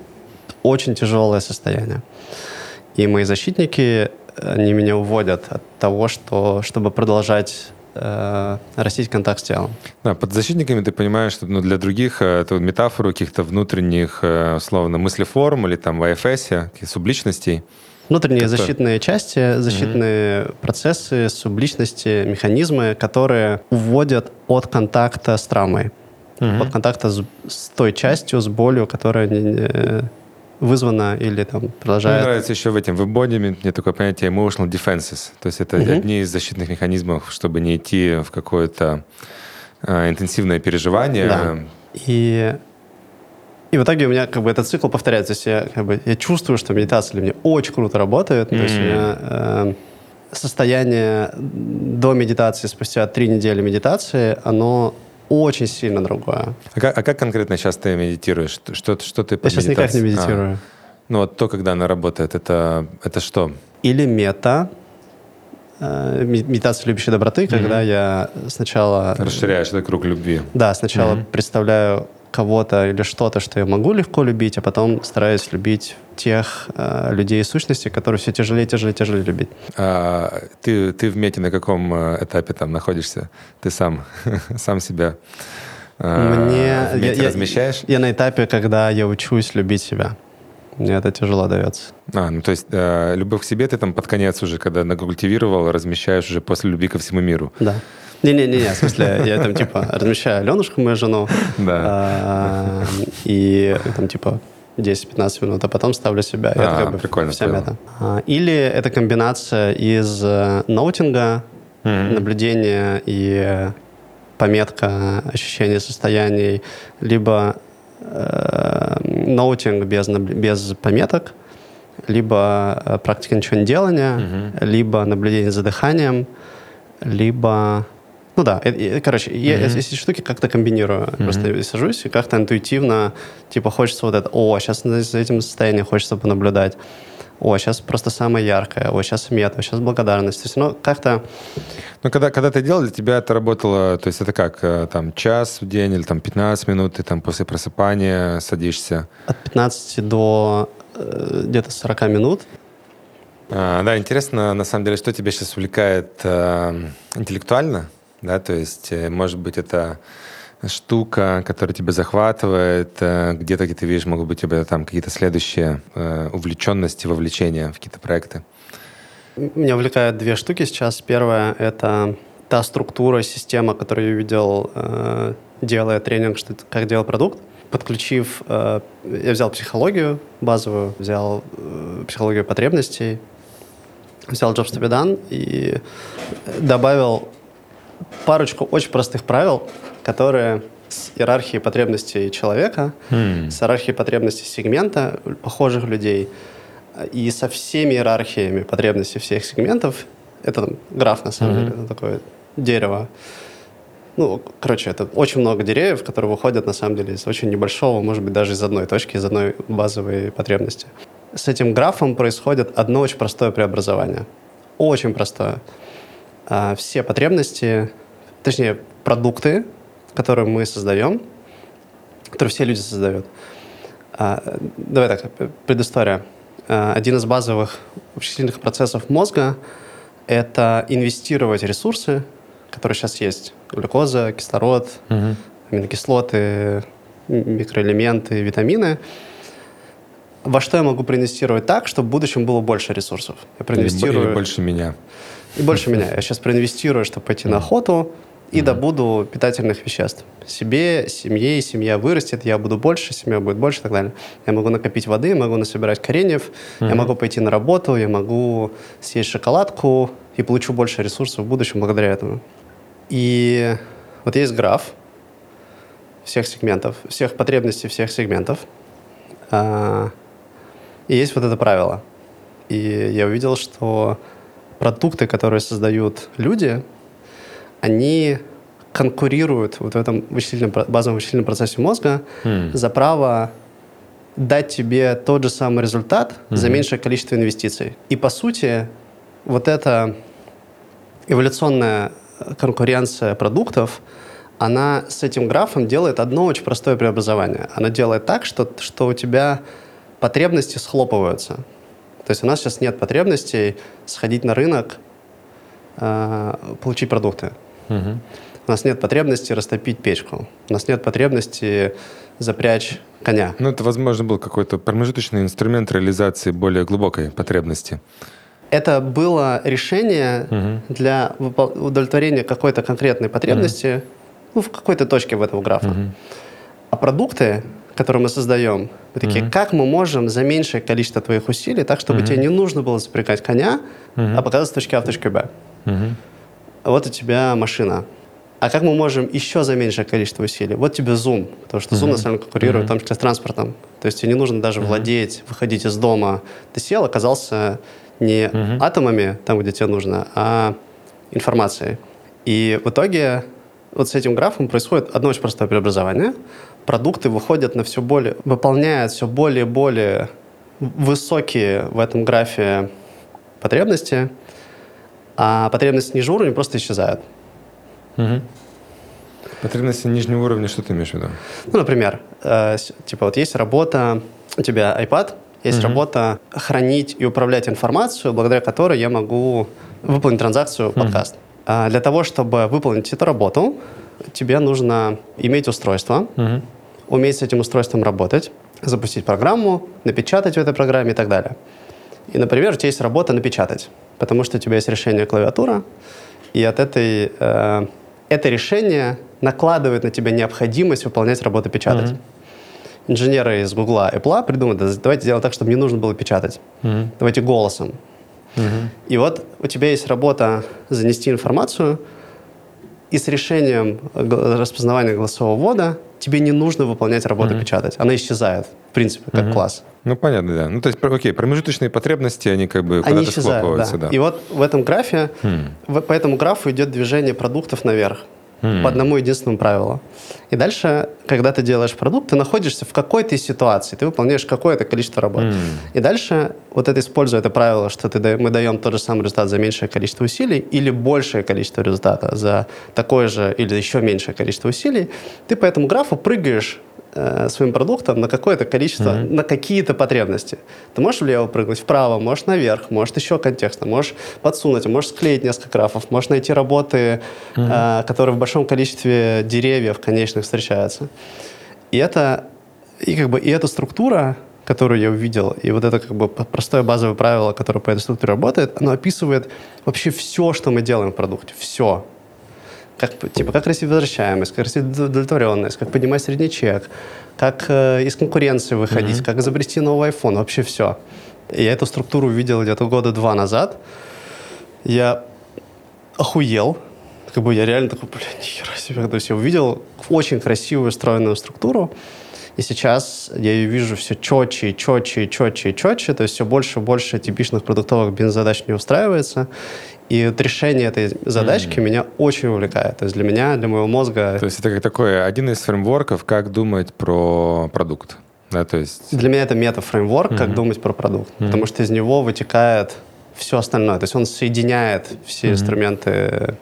очень тяжелое состояние. И мои защитники, они меня уводят от того, что, чтобы продолжать э, растить контакт с телом. Да, под защитниками ты понимаешь, что ну, для других э, это метафору каких-то внутренних, э, условно, мыслеформ или там в IFS, субличностей. Внутренние это... защитные части, защитные mm-hmm. процессы, субличности, механизмы, которые уводят от контакта с травмой, mm-hmm. от контакта с, с той частью, с болью, которая не, вызвано или там продолжает. Мне нравится еще в этом веб-боди мне такое понятие emotional defenses. То есть это mm-hmm. одни из защитных механизмов, чтобы не идти в какое-то э, интенсивное переживание. Да. И и в итоге у меня как бы этот цикл повторяется. То есть я, как бы, я чувствую, что медитация для меня очень круто работает. Mm-hmm. То есть у меня э, состояние до медитации, спустя три недели медитации, оно очень сильно другое. А как, а как конкретно сейчас ты медитируешь? Что, что ты Я сейчас никак не медитирую. А. Ну вот то, когда она работает, это, это что? Или мета, э, медитация любящей доброты, mm-hmm. когда я сначала... Расширяешь этот круг любви. Да, сначала mm-hmm. представляю кого-то или что-то, что я могу легко любить, а потом стараюсь любить тех э, людей и сущностей, которые все тяжелее, тяжелее, тяжелее любить. А, ты, ты в мете на каком э, этапе там находишься? Ты сам, сам себя э, Мне, я, размещаешь? Я, я на этапе, когда я учусь любить себя. Мне это тяжело дается. А, ну то есть э, любовь к себе ты там под конец уже, когда нагультивировал, размещаешь уже после любви ко всему миру. Да. Не-не-не, в смысле, я там, типа, размещаю Аленушку, мою жену, да. а, и там, типа, 10-15 минут, а потом ставлю себя. А, это как бы прикольно. Вся мета. Или это комбинация из э, ноутинга, mm-hmm. наблюдения и пометка ощущения состояний, либо э, ноутинг без, без пометок, либо э, практика ничего не делания, mm-hmm. либо наблюдение за дыханием, либо ну да, и, короче, mm-hmm. я эти штуки как-то комбинирую. Mm-hmm. Просто сажусь и как-то интуитивно, типа, хочется вот это, о, сейчас за этим состоянием хочется понаблюдать. О, сейчас просто самое яркое, о, сейчас мета, сейчас благодарность. То есть, ну, как-то... Ну, когда, когда ты делал, для тебя это работало, то есть это как, э, там, час в день или там 15 минут, ты там после просыпания садишься? От 15 до э, где-то 40 минут. А, да, интересно, на самом деле, что тебя сейчас увлекает э, интеллектуально? Да, то есть, э, может быть, это штука, которая тебя захватывает, э, где-то, где ты видишь, могут быть у тебя там какие-то следующие э, увлеченности, вовлечения в какие-то проекты? Меня увлекают две штуки сейчас. Первая — это та структура, система, которую я видел, делая тренинг, что, как делал продукт. Подключив, я взял психологию базовую, взял психологию потребностей, взял Jobs to be done и добавил парочку очень простых правил, которые с иерархией потребностей человека, mm. с иерархией потребностей сегмента похожих людей и со всеми иерархиями потребностей всех сегментов. Это там, граф, на самом mm-hmm. деле, это такое дерево. Ну, короче, это очень много деревьев, которые выходят, на самом деле, из очень небольшого, может быть, даже из одной точки, из одной базовой потребности. С этим графом происходит одно очень простое преобразование. Очень простое. А, все потребности, точнее, продукты, которые мы создаем, которые все люди создают. А, давай так, предыстория. А, один из базовых вычислительных процессов мозга — это инвестировать ресурсы, которые сейчас есть. Глюкоза, кислород, угу. аминокислоты, микроэлементы, витамины. Во что я могу проинвестировать так, чтобы в будущем было больше ресурсов? Я проинвестирую... Или больше меня. И больше меня. Я сейчас проинвестирую, чтобы пойти на охоту, и добуду питательных веществ. Себе, семье, семья вырастет, я буду больше, семья будет больше и так далее. Я могу накопить воды, могу насобирать кореньев, я могу пойти на работу, я могу съесть шоколадку и получу больше ресурсов в будущем благодаря этому. И вот есть граф всех сегментов, всех потребностей всех сегментов. А, и есть вот это правило. И я увидел, что продукты, которые создают люди, они конкурируют вот в этом вычислительном, базовом вычислительном процессе мозга mm. за право дать тебе тот же самый результат mm-hmm. за меньшее количество инвестиций. И по сути, вот эта эволюционная конкуренция продуктов, она с этим графом делает одно очень простое преобразование. Она делает так, что, что у тебя потребности схлопываются. То есть у нас сейчас нет потребностей сходить на рынок, э, получить продукты. Угу. У нас нет потребности растопить печку. У нас нет потребности запрячь коня. Ну, это, возможно, был какой-то промежуточный инструмент реализации более глубокой потребности. Это было решение угу. для удовлетворения какой-то конкретной потребности угу. ну, в какой-то точке в этом графа. Угу. А продукты, которые мы создаем, мы такие, угу. как мы можем за меньшее количество твоих усилий, так, чтобы угу. тебе не нужно было запрягать коня, угу. а показать с точки А в точку Б. Угу вот у тебя машина. А как мы можем еще за меньшее количество усилий? Вот тебе Zoom, потому что Zoom, mm-hmm. на самом деле, конкурирует, mm-hmm. в том числе с транспортом. То есть тебе не нужно даже mm-hmm. владеть, выходить из дома. Ты сел, оказался не mm-hmm. атомами, там, где тебе нужно, а информацией. И в итоге вот с этим графом происходит одно очень простое преобразование. Продукты выходят на все более, выполняют все более и более высокие в этом графе потребности – а потребности ниже уровня просто исчезают. Угу. Потребности нижнего уровня, что ты имеешь в виду? Ну, например, э, типа вот есть работа, у тебя iPad, есть угу. работа хранить и управлять информацию, благодаря которой я могу выполнить транзакцию угу. подкаст. А для того, чтобы выполнить эту работу, тебе нужно иметь устройство, угу. Уметь с этим устройством работать, запустить программу, напечатать в этой программе и так далее. И, например, у тебя есть работа напечатать потому что у тебя есть решение клавиатура, и от этой, э, это решение накладывает на тебя необходимость выполнять работу печатать. Mm-hmm. Инженеры из Гугла и Apple придумают, давайте сделать так, чтобы не нужно было печатать. Mm-hmm. Давайте голосом. Mm-hmm. И вот у тебя есть работа занести информацию, и с решением распознавания голосового ввода тебе не нужно выполнять работу mm-hmm. печатать. Она исчезает, в принципе, как mm-hmm. класс. Ну, понятно, да. Ну, то есть, окей, промежуточные потребности, они как бы куда-то схлопываются. Да. да. И вот в этом графе, в, по этому графу идет движение продуктов наверх. Hmm. По одному единственному правилу. И дальше, когда ты делаешь продукт, ты находишься в какой-то ситуации, ты выполняешь какое-то количество работ. Hmm. И дальше, вот это используя это правило, что ты, мы даем тот же самый результат за меньшее количество усилий или большее количество результата за такое же или еще меньшее количество усилий, ты по этому графу прыгаешь э, своим продуктом на какое-то количество, mm-hmm. на какие-то потребности. Ты можешь влево прыгнуть, вправо, можешь наверх, можешь еще контекстно, можешь подсунуть, можешь склеить несколько графов, можешь найти работы, mm-hmm. э, которые в большом количестве деревьев конечных встречаются. И это, и как бы, и эта структура, которую я увидел, и вот это как бы простое базовое правило, которое по этой структуре работает, оно описывает вообще все, что мы делаем в продукте. Все как, типа, как растить возвращаемость, как растить удовлетворенность, как поднимать средний чек, как э, из конкуренции выходить, mm-hmm. как изобрести новый iPhone, вообще все. И я эту структуру увидел где-то года два назад. Я охуел. Как бы я реально такой, блин, нихера себе. То есть я увидел очень красивую, стройную структуру. И сейчас я ее вижу все четче, четче, четче, четче, то есть все больше и больше типичных продуктовых бизнес-задач не устраивается. И вот решение этой задачки mm. меня очень увлекает. То есть для меня, для моего мозга... То есть это как такой один из фреймворков, как думать про продукт. Да, то есть... Для меня это мета-фреймворк, mm-hmm. как думать про продукт. Mm-hmm. Потому что из него вытекает все остальное. То есть он соединяет все mm-hmm. инструменты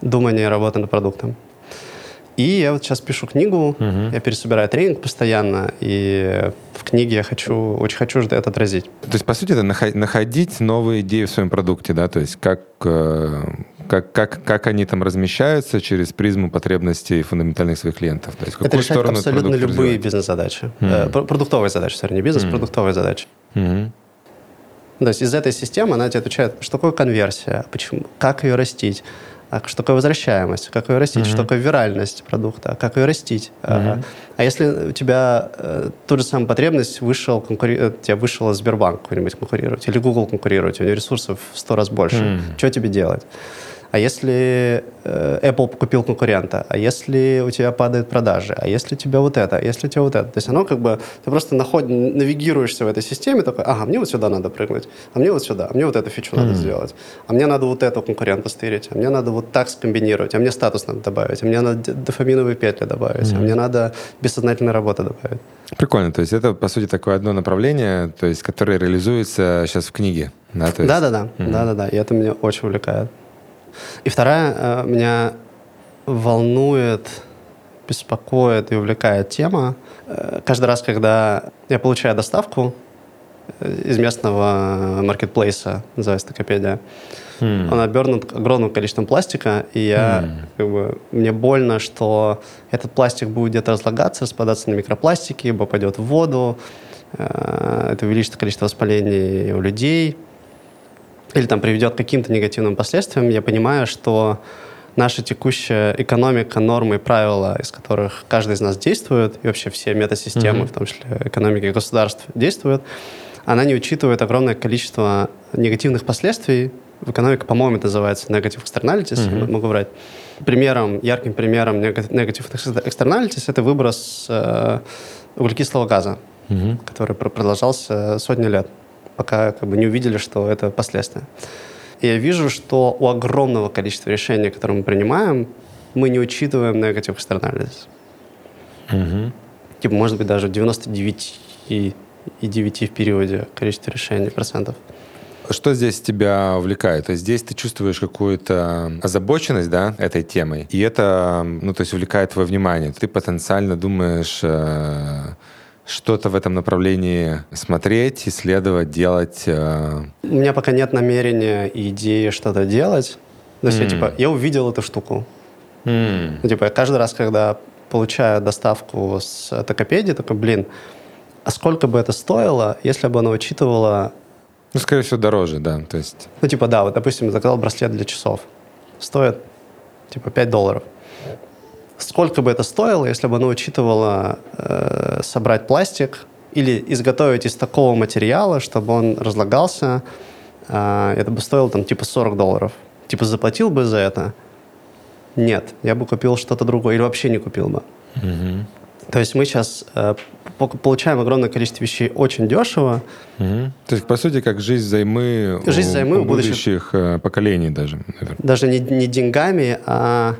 думания и работы над продуктом. И я вот сейчас пишу книгу, угу. я пересобираю тренинг постоянно, и в книге я хочу, очень хочу это отразить. То есть, по сути, это находить новые идеи в своем продукте, да? То есть, как, э, как, как, как они там размещаются через призму потребностей фундаментальных своих клиентов. То есть, это решает абсолютно любые бизнес-задачи. Mm. продуктовые задачи, sorry, не бизнес, mm. продуктовые задачи. Mm-hmm. То есть из этой системы она тебе отвечает, что такое конверсия, почему, как ее растить, а что такое возвращаемость, как ее растить, mm-hmm. что такое виральность продукта, как ее растить. Mm-hmm. А если у тебя э, ту же самую потребность вышел, конкури... Э, тебя вышел Сбербанк какой-нибудь конкурировать, или Google конкурировать, у него ресурсов в сто раз больше, mm-hmm. что тебе делать? А если э, Apple купил конкурента, а если у тебя падают продажи, а если у тебя вот это, а если у тебя вот это. То есть оно как бы, ты просто наход, навигируешься в этой системе, такой, ага, мне вот сюда надо прыгнуть, а мне вот сюда, а мне вот эту фичу mm-hmm. надо сделать, а мне надо вот эту конкурента стырить, а мне надо вот так скомбинировать, а мне статус надо добавить, а мне надо дофаминовые петли добавить, mm-hmm. а мне надо бессознательной работы добавить. Прикольно, то есть это, по сути, такое одно направление, то есть, которое реализуется сейчас в книге. Да, да-да-да, mm-hmm. да-да-да, и это меня очень увлекает. И вторая э, меня волнует, беспокоит и увлекает тема. Э, каждый раз, когда я получаю доставку э, из местного маркетплейса, называется Токопедия, mm. он обернут огромным количеством пластика, и я, mm. как бы, мне больно, что этот пластик будет где-то разлагаться, распадаться на микропластики, либо пойдет в воду, это увеличит количество воспалений у людей – или там приведет к каким-то негативным последствиям, я понимаю, что наша текущая экономика, нормы и правила, из которых каждый из нас действует, и вообще все метасистемы, mm-hmm. в том числе экономики государств, действуют, она не учитывает огромное количество негативных последствий. В экономике, по-моему, это называется negative externalities, mm-hmm. могу врать. Примером, ярким примером negative externalities это выброс э, углекислого газа, mm-hmm. который продолжался сотни лет пока как бы не увидели, что это последствия. И я вижу, что у огромного количества решений, которые мы принимаем, мы не учитываем negative externalities. Угу. Типа, может быть, даже 99 и, и 9 в периоде количество решений процентов. Что здесь тебя увлекает? То есть здесь ты чувствуешь какую-то озабоченность, да, этой темой, и это, ну, то есть увлекает твое внимание. Ты потенциально думаешь э, что-то в этом направлении смотреть, исследовать, делать? Э... У меня пока нет намерения и идеи что-то делать. То есть mm. я, типа, я увидел эту штуку. Mm. Ну, типа, я каждый раз, когда получаю доставку с Токопедии, такой, блин, а сколько бы это стоило, если бы оно учитывало... Ну, скорее всего, дороже, да, то есть... Ну, типа, да, вот, допустим, я заказал браслет для часов. Стоит, типа, 5 долларов сколько бы это стоило, если бы оно учитывало э, собрать пластик или изготовить из такого материала, чтобы он разлагался, э, это бы стоило там типа 40 долларов. Типа заплатил бы за это? Нет, я бы купил что-то другое или вообще не купил бы. Угу. То есть мы сейчас э, получаем огромное количество вещей очень дешево. Угу. То есть, по сути, как жизнь займы жизнь у, займы у будущих, будущих э, поколений даже. Наверное. Даже не, не деньгами, а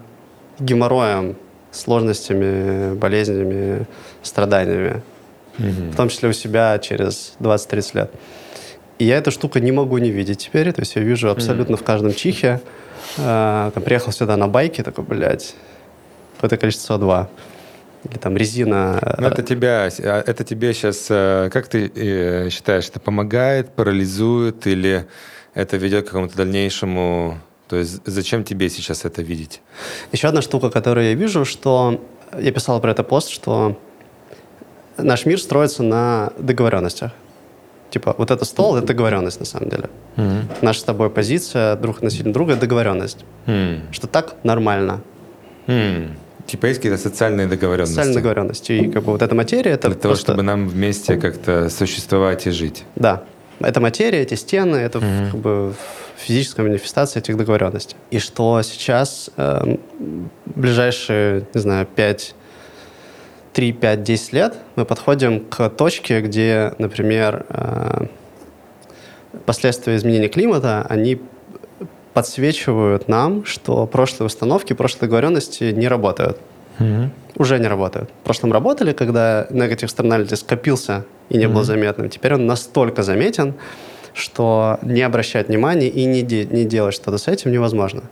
геморроем сложностями, болезнями, страданиями. Угу. В том числе у себя через 20-30 лет. И я эту штуку не могу не видеть теперь. То есть я вижу абсолютно mm. в каждом чихе. Э, там, приехал сюда на байке, такой, блядь, какое-то количество СО2. Или там резина. Ну, это тебя, а, это тебе сейчас, э, как ты э, считаешь, это помогает, парализует или это ведет к какому-то дальнейшему то есть зачем тебе сейчас это видеть? Еще одна штука, которую я вижу, что я писал про это пост, что наш мир строится на договоренностях. Типа, вот это стол, это договоренность на самом деле. Mm-hmm. Наша с тобой позиция друг относительно друга – договоренность. Mm. Что так нормально. Mm. Типа есть какие-то социальные договоренности. Социальные договоренности. И как бы вот эта материя – это Для того, чтобы нам вместе как-то существовать и жить. Да. Эта материя, эти стены – это mm-hmm. как бы физическая манифестация этих договоренностей. И что сейчас э, ближайшие, не знаю, 5 3, 5, 10 лет мы подходим к точке, где, например, э, последствия изменения климата, они подсвечивают нам, что прошлые установки, прошлые договоренности не работают. Mm-hmm. Уже не работают. В прошлом работали, когда negative externality скопился и не mm-hmm. был заметным. Теперь он настолько заметен, что не обращать внимания и не, де- не делать что-то с этим невозможно.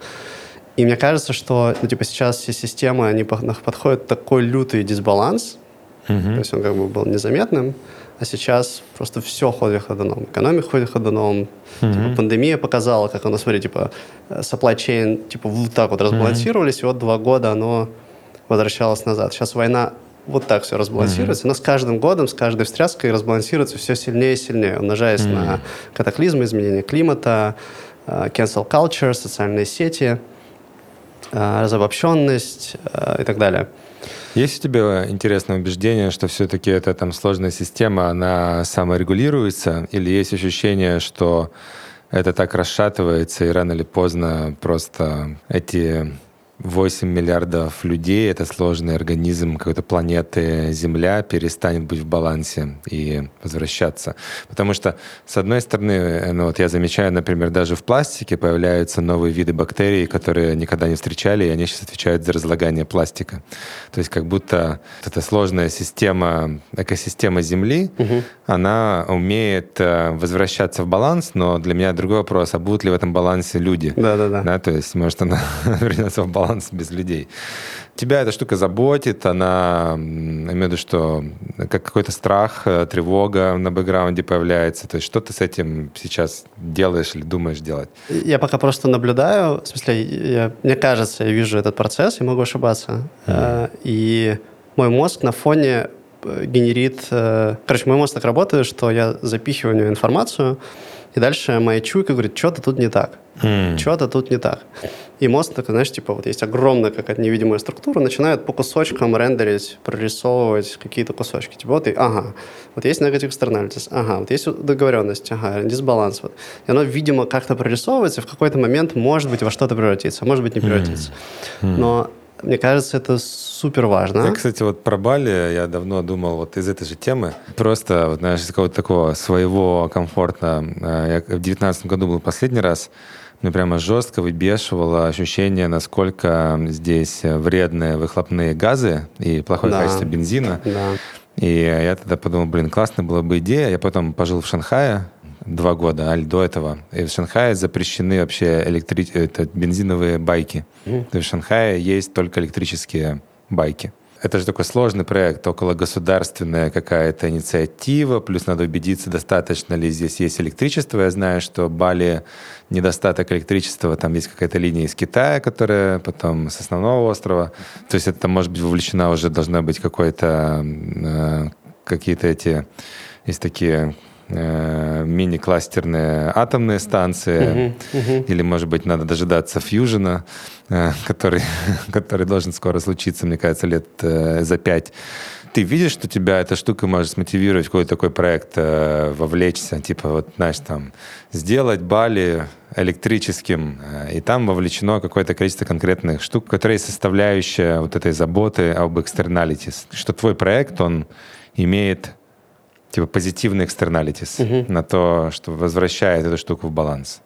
И мне кажется, что ну, типа сейчас все системы, они подходят такой лютый дисбаланс, mm-hmm. то есть он как бы был незаметным, а сейчас просто все ходит ходуном. Экономика ходит ходуном. Mm-hmm. Типа, пандемия показала, как оно, смотри, типа, э, supply chain, типа, вот так вот разбалансировались, mm-hmm. и вот два года оно возвращалось назад. Сейчас война вот так все разбалансируется, mm-hmm. но с каждым годом, с каждой встряской разбалансируется все сильнее и сильнее, умножаясь mm-hmm. на катаклизмы, изменения климата, э, cancel culture, социальные сети, э, разобщенность и так далее. Есть у тебя интересное убеждение, что все-таки эта там сложная система, она саморегулируется, или есть ощущение, что это так расшатывается, и рано или поздно просто эти 8 миллиардов людей — это сложный организм какой-то планеты Земля, перестанет быть в балансе и возвращаться. Потому что, с одной стороны, ну, вот я замечаю, например, даже в пластике появляются новые виды бактерий, которые никогда не встречали, и они сейчас отвечают за разлагание пластика. То есть как будто эта сложная система, экосистема Земли, угу. она умеет э, возвращаться в баланс, но для меня другой вопрос, а будут ли в этом балансе люди? Да-да-да. Да, то есть, может, она вернется в баланс баланс без людей. Тебя эта штука заботит, она, я имею в виду, что как какой-то страх, э, тревога на бэкграунде появляется. То есть что ты с этим сейчас делаешь или думаешь делать? Я пока просто наблюдаю, в смысле, я, мне кажется, я вижу этот процесс, и могу ошибаться. Mm. И мой мозг на фоне э, генерит... Короче, мой мозг так работает, что я запихиваю в него информацию, и дальше моя чуйка говорит, что-то тут не так. Mm. Что-то тут не так. И мозг такой, знаешь, типа вот есть огромная какая-то невидимая структура, начинает по кусочкам рендерить, прорисовывать какие-то кусочки. Типа вот и, ага, вот есть negative externalities, ага, вот есть договоренность, ага, дисбаланс. Вот. И оно, видимо, как-то прорисовывается, в какой-то момент, может быть, во что-то превратится, может быть, не превратится. Mm. Но мне кажется, это супер важно. Я, кстати, вот про Бали я давно думал вот из этой же темы. Просто, вот, знаешь, из какого-то такого своего комфорта. Я в девятнадцатом году был последний раз. Мне прямо жестко выбешивало ощущение, насколько здесь вредные выхлопные газы и плохое да. качество бензина. Да. И я тогда подумал, блин, классная была бы идея. Я потом пожил в Шанхае, два года, аль до этого. И в Шанхае запрещены вообще электри... это бензиновые байки. Mm. То есть в Шанхае есть только электрические байки. Это же такой сложный проект, около государственная какая-то инициатива, плюс надо убедиться, достаточно ли здесь есть электричество. Я знаю, что Бали недостаток электричества, там есть какая-то линия из Китая, которая потом с основного острова. То есть это может быть вовлечена уже, должна быть какой-то, э, какие-то эти, есть такие э, мини-кластерные атомные станции, uh-huh, uh-huh. или, может быть, надо дожидаться фьюжена, э, который, который должен скоро случиться, мне кажется, лет э, за пять. Ты видишь, что тебя эта штука может смотивировать в какой-то такой проект, э, вовлечься, типа, вот, знаешь, там, сделать Бали электрическим, э, и там вовлечено какое-то количество конкретных штук, которые составляющая вот этой заботы об externalities, что твой проект, он имеет типа позитивный externalities угу. на то, что возвращает эту штуку в баланс?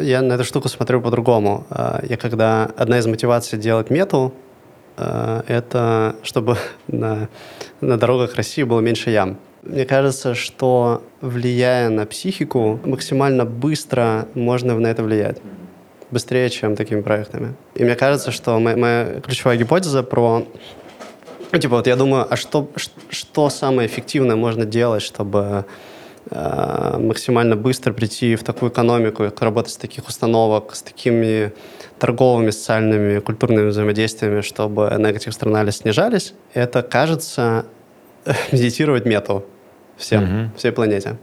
Я на эту штуку смотрю по-другому. А, я когда одна из мотиваций делать мету, а, это чтобы на, на дорогах России было меньше ям. Мне кажется, что влияя на психику, максимально быстро можно на это влиять. Быстрее, чем такими проектами. И мне кажется, что моя, моя ключевая гипотеза про ну, типа, вот я думаю, а что, что самое эффективное можно делать, чтобы э, максимально быстро прийти в такую экономику, работать с таких установок, с такими торговыми, социальными, культурными взаимодействиями, чтобы negative externalities снижались, это, кажется, медитировать мету всем, mm-hmm. всей планете.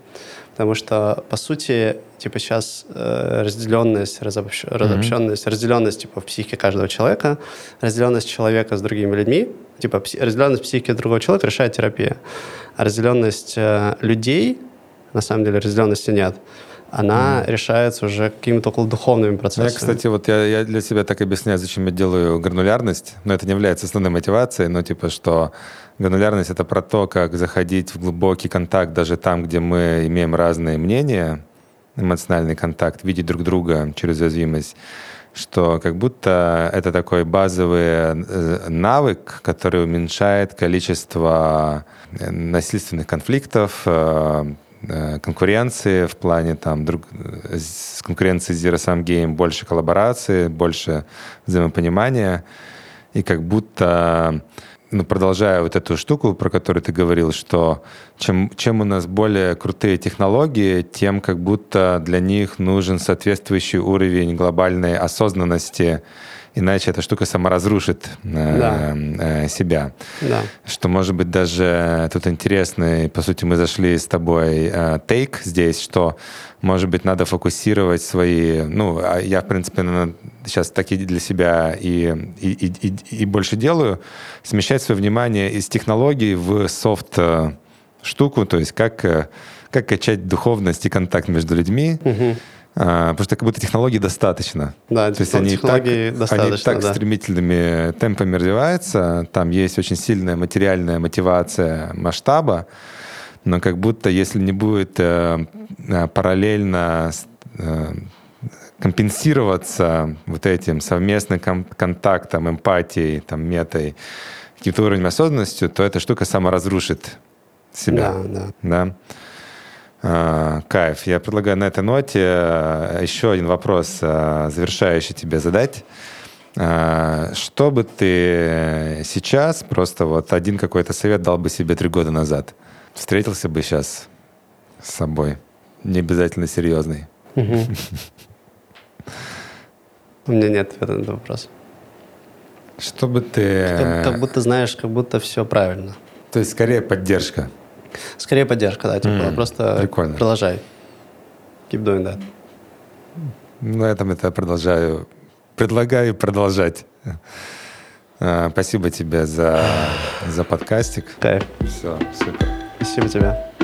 Потому что, по сути, типа сейчас э, разделенность, разобщ... mm-hmm. разобщенность, разделенность типа в психике каждого человека, разделенность человека с другими людьми, типа разделенность психики другого человека решает терапия. А разделенность э, людей, на самом деле разделенности нет, она mm. решается уже какими-то около духовными процессами. Я, кстати, вот я, я для себя так объясняю, зачем я делаю гранулярность, но это не является основной мотивацией, но типа, что гранулярность — это про то, как заходить в глубокий контакт даже там, где мы имеем разные мнения, эмоциональный контакт, видеть друг друга через уязвимость, что как будто это такой базовый э, навык, который уменьшает количество э, насильственных конфликтов, э, конкуренции в плане там друг, с конкуренцией Zero Sum Game больше коллаборации, больше взаимопонимания. И как будто ну, продолжая вот эту штуку, про которую ты говорил, что чем, чем у нас более крутые технологии, тем как будто для них нужен соответствующий уровень глобальной осознанности иначе эта штука сама разрушит э, да. э, себя. Да. Что может быть даже тут интересный, по сути, мы зашли с тобой э, тейк здесь, что может быть надо фокусировать свои, ну, а я в принципе сейчас так и для себя и, и, и, и больше делаю, смещать свое внимание из технологий в софт э, штуку, то есть как э, как качать духовность и контакт между людьми. Угу а, потому что как будто технологий достаточно. Да, То есть они так, они так да. стремительными темпами развиваются, там есть очень сильная материальная мотивация масштаба, но как будто если не будет э, э параллельно э, компенсироваться вот этим совместным контактом, эмпатией, там, метой, каким-то уровнем осознанностью, то эта штука саморазрушит себя. Да, да. да? А, кайф. Я предлагаю на этой ноте э, еще один вопрос э, завершающий тебе задать. А, что бы ты сейчас, просто вот один какой-то совет дал бы себе три года назад? Встретился бы сейчас с собой? Не обязательно серьезный. У меня нет ответа на этот вопрос. Что бы ты... Как будто знаешь, как будто все правильно. То есть скорее поддержка. Скорее поддержка, да, типа mm, просто прикольно. продолжай. Keep doing that. На этом это продолжаю. Предлагаю продолжать. А, спасибо тебе за, за подкастик. Кайф. Все, супер. Спасибо тебе.